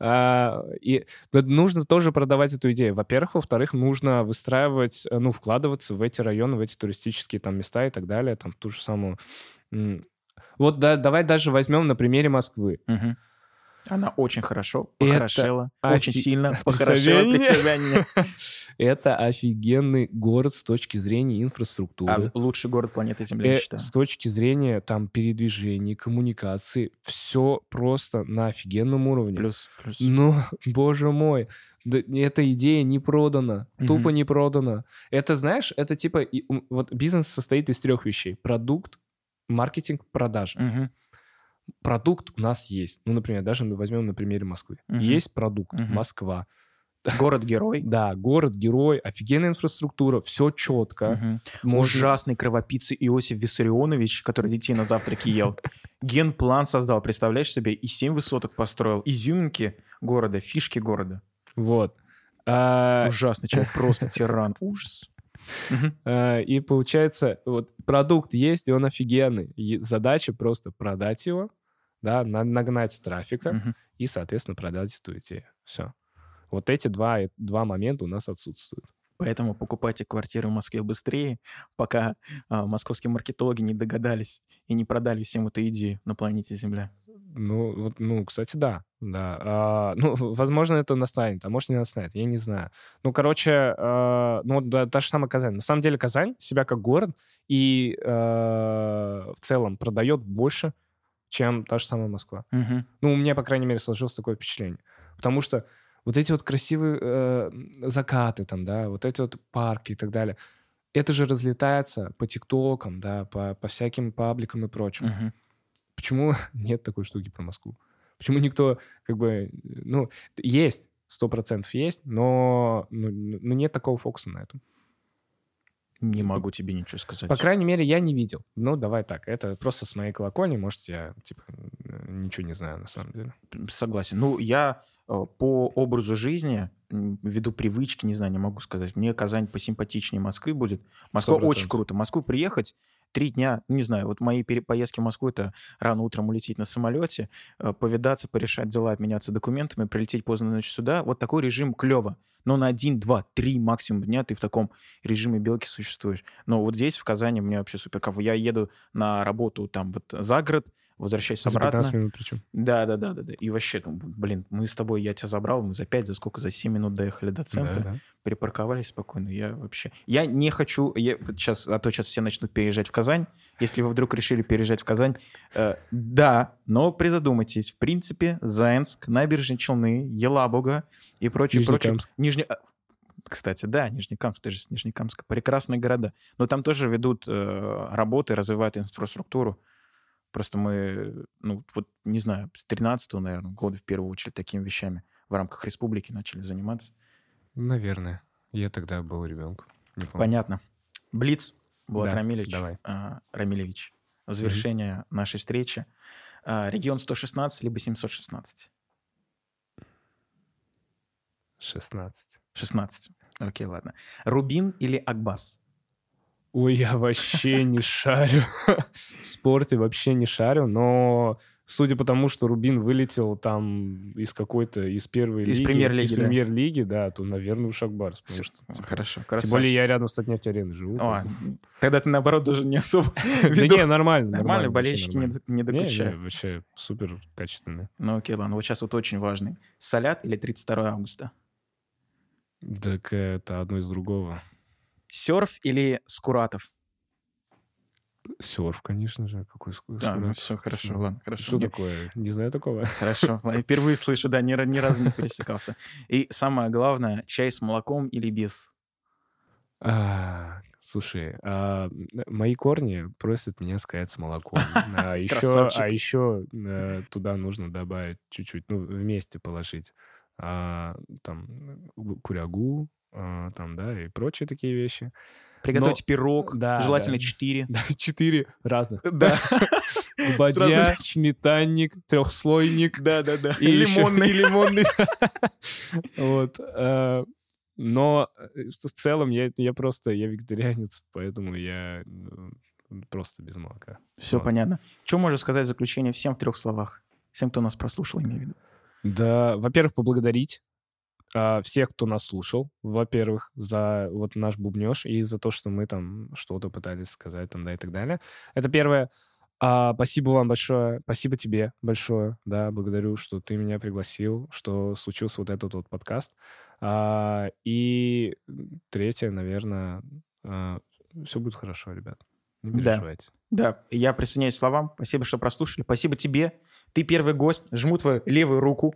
А, и ну, нужно тоже продавать эту идею. Во-первых, во-вторых, нужно выстраивать, э, ну, вкладываться в эти районы, в эти туристические там места и так далее, там ту же самую. Вот да, давай даже возьмем на примере Москвы. Мгм. Она очень хорошо Это похорошела, очень офи- сильно похорошела Представление. Это офигенный город с точки зрения инфраструктуры. А лучший город планеты Земля, я Э, считаю. с точки зрения там передвижений, коммуникации, все просто на офигенном уровне. Плюс, плюс. Ну, боже мой, эта идея не продана, тупо Мгм. не продана. Это, знаешь, это типа, вот бизнес состоит из трех вещей. Продукт, маркетинг, продажа. Мгм. Продукт у нас есть. Ну, например, даже мы возьмем на примере Москвы. Мгм. Есть продукт, Мгм. Москва. Город-герой. Да, город, герой, офигенная инфраструктура, все четко. Мгм. Можно- Ужасный кровопийца Иосиф Виссарионович, который детей на завтраке ел. Генплан создал, представляешь себе, и семь высоток построил. Изюминки города, фишки города. Вот. А, Ужасный человек, просто тиран. Ужас. А, и получается, вот продукт есть, и он офигенный. И задача просто продать его, да, на- нагнать трафика и, соответственно, продать эту идею. Все. Вот эти два, два момента у нас отсутствуют. Поэтому покупайте квартиры в Москве быстрее, пока а, московские маркетологи не догадались и не продали всем эту идею на планете Земля. Ну, вот, ну, кстати, да. да. А, ну, возможно, это настанет, а может, не настанет, я не знаю. Ну, короче, а, ну, да, та же самая Казань. На самом деле Казань себя как город и а, в целом продает больше, чем та же самая Москва. Мгм. Ну, у меня, по крайней мере, сложилось такое впечатление. Потому что вот эти вот красивые э, закаты там, да, вот эти вот парки и так далее, это же разлетается по ТикТокам, да, по, по всяким пабликам и прочему. Мгм. Почему нет такой штуки про Москву? Почему никто, как бы, ну, есть, сто процентов есть, но ну, ну, нет такого фокуса на этом. Не могу тебе ничего сказать. По крайней мере, я не видел. Ну, давай так, это просто с моей колокольни, может, я, типа, ничего не знаю на самом деле. Согласен. Ну, я э, по образу жизни, ввиду привычки, не знаю, не могу сказать, мне Казань посимпатичнее Москвы будет. Москва Сто очень процентов. круто. В Москву приехать три дня, не знаю, вот мои поездки в Москву это рано утром улететь на самолете, э, повидаться, порешать дела, обменяться документами, прилететь поздно ночью сюда. Вот такой режим клево. Но на один, два, три максимум дня ты в таком режиме белки существуешь. Но вот здесь, в Казани, мне вообще супер кайфово. Я еду на работу там вот за город, возвращаюсь За обратно. 15 минут причем. Да, да, да, да, да. И вообще, ну, блин, мы с тобой, я тебя забрал, мы за 5, за сколько, за 7 минут доехали до центра, Да, да. припарковались спокойно. Я вообще... Я не хочу... Я сейчас, а то сейчас все начнут переезжать в Казань. Если вы вдруг решили переезжать в Казань, э, да, но призадумайтесь. В принципе, Заинск, Набережные Челны, Елабуга и прочее, прочее. Нижне... а, Кстати, да, Нижнекамск, ты же с Нижнекамска. Прекрасные города. Но там тоже ведут э, работы, развивают инфраструктуру. Просто мы, ну, вот, не знаю, с 13 наверное, года в первую очередь такими вещами в рамках республики начали заниматься. Наверное. Я тогда был ребенком. Понятно. Блиц, Булат Да, Рамилевич. давай. а, Рамилевич. В завершение нашей встречи. А, регион 116 либо 716? 16. 16. Окей, ладно. Рубин или Акбарс? Ой, я вообще не шарю. В спорте вообще не шарю, но судя по тому, что Рубин вылетел там из какой-то, из первой Из лиги. премьер-лиги, Из да. премьер-лиги, да, то, наверное, Ушак Барс. потому что, типа, Хорошо, Тем красавчик. более я рядом с Татнефть-ареной живу. Поэтому- тогда ты, наоборот, даже не особо Да не, нормально. Нормально, болельщики не, докучают. вообще супер качественные. Ну окей, ладно, вот сейчас вот очень важный. Солят или 32 августа? Так это одно из другого. Серф или Скуратов? Серф, конечно же. Какой ск- Да, ну все, хорошо, Что? ладно, хорошо. Что Не- такое? Не знаю такого. Хорошо, ладно, впервые слышу, да, ни, ни разу не пересекался. И самое главное, чай с молоком или без? А, слушай, а, м, мои корни просят меня сказать с молоком. А еще, а еще э, туда нужно добавить чуть-чуть, ну, вместе положить а, там ку- курягу, а, там, да, и прочие такие вещи. Приготовить пирог, да, желательно да. 4. Да, четыре разных. Да. Бадья, сметанник, трехслойник Да, да, да. и еще- Лимонный. и лимонный. Вот. э, Но э, в целом я, я просто, я вегетарианец, поэтому я просто без молока. Все Вот. понятно. Что можешь сказать в заключение всем в трех словах? Всем, кто нас прослушал, имею в виду. Да, во-первых, поблагодарить а, всех, кто нас слушал, во-первых, за вот наш бубнеж и за то, что мы там что-то пытались сказать там, да, и так далее. Это первое. А, спасибо вам большое, спасибо тебе большое, да, благодарю, что ты меня пригласил, что случился вот этот вот подкаст. А, и третье, наверное, все будет хорошо, ребят. Не Да. переживайте. Да, и я присоединяюсь к словам. Спасибо, что прослушали. Спасибо тебе. Ты первый гость. Жму твою левую руку.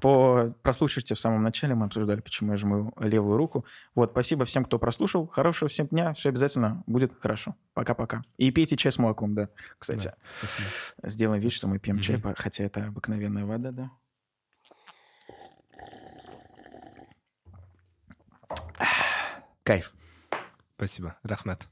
По... Прослушайте в самом начале. Мы обсуждали, почему я жму левую руку. Вот, спасибо всем, кто прослушал. Хорошего всем дня. Все обязательно будет хорошо. Пока-пока. И пейте чай с молоком, да. Кстати, Да, спасибо. сделаем вид, что мы пьем чай, Мгм. по- хотя это обыкновенная вода, да. Кайф. Спасибо. Рахмет.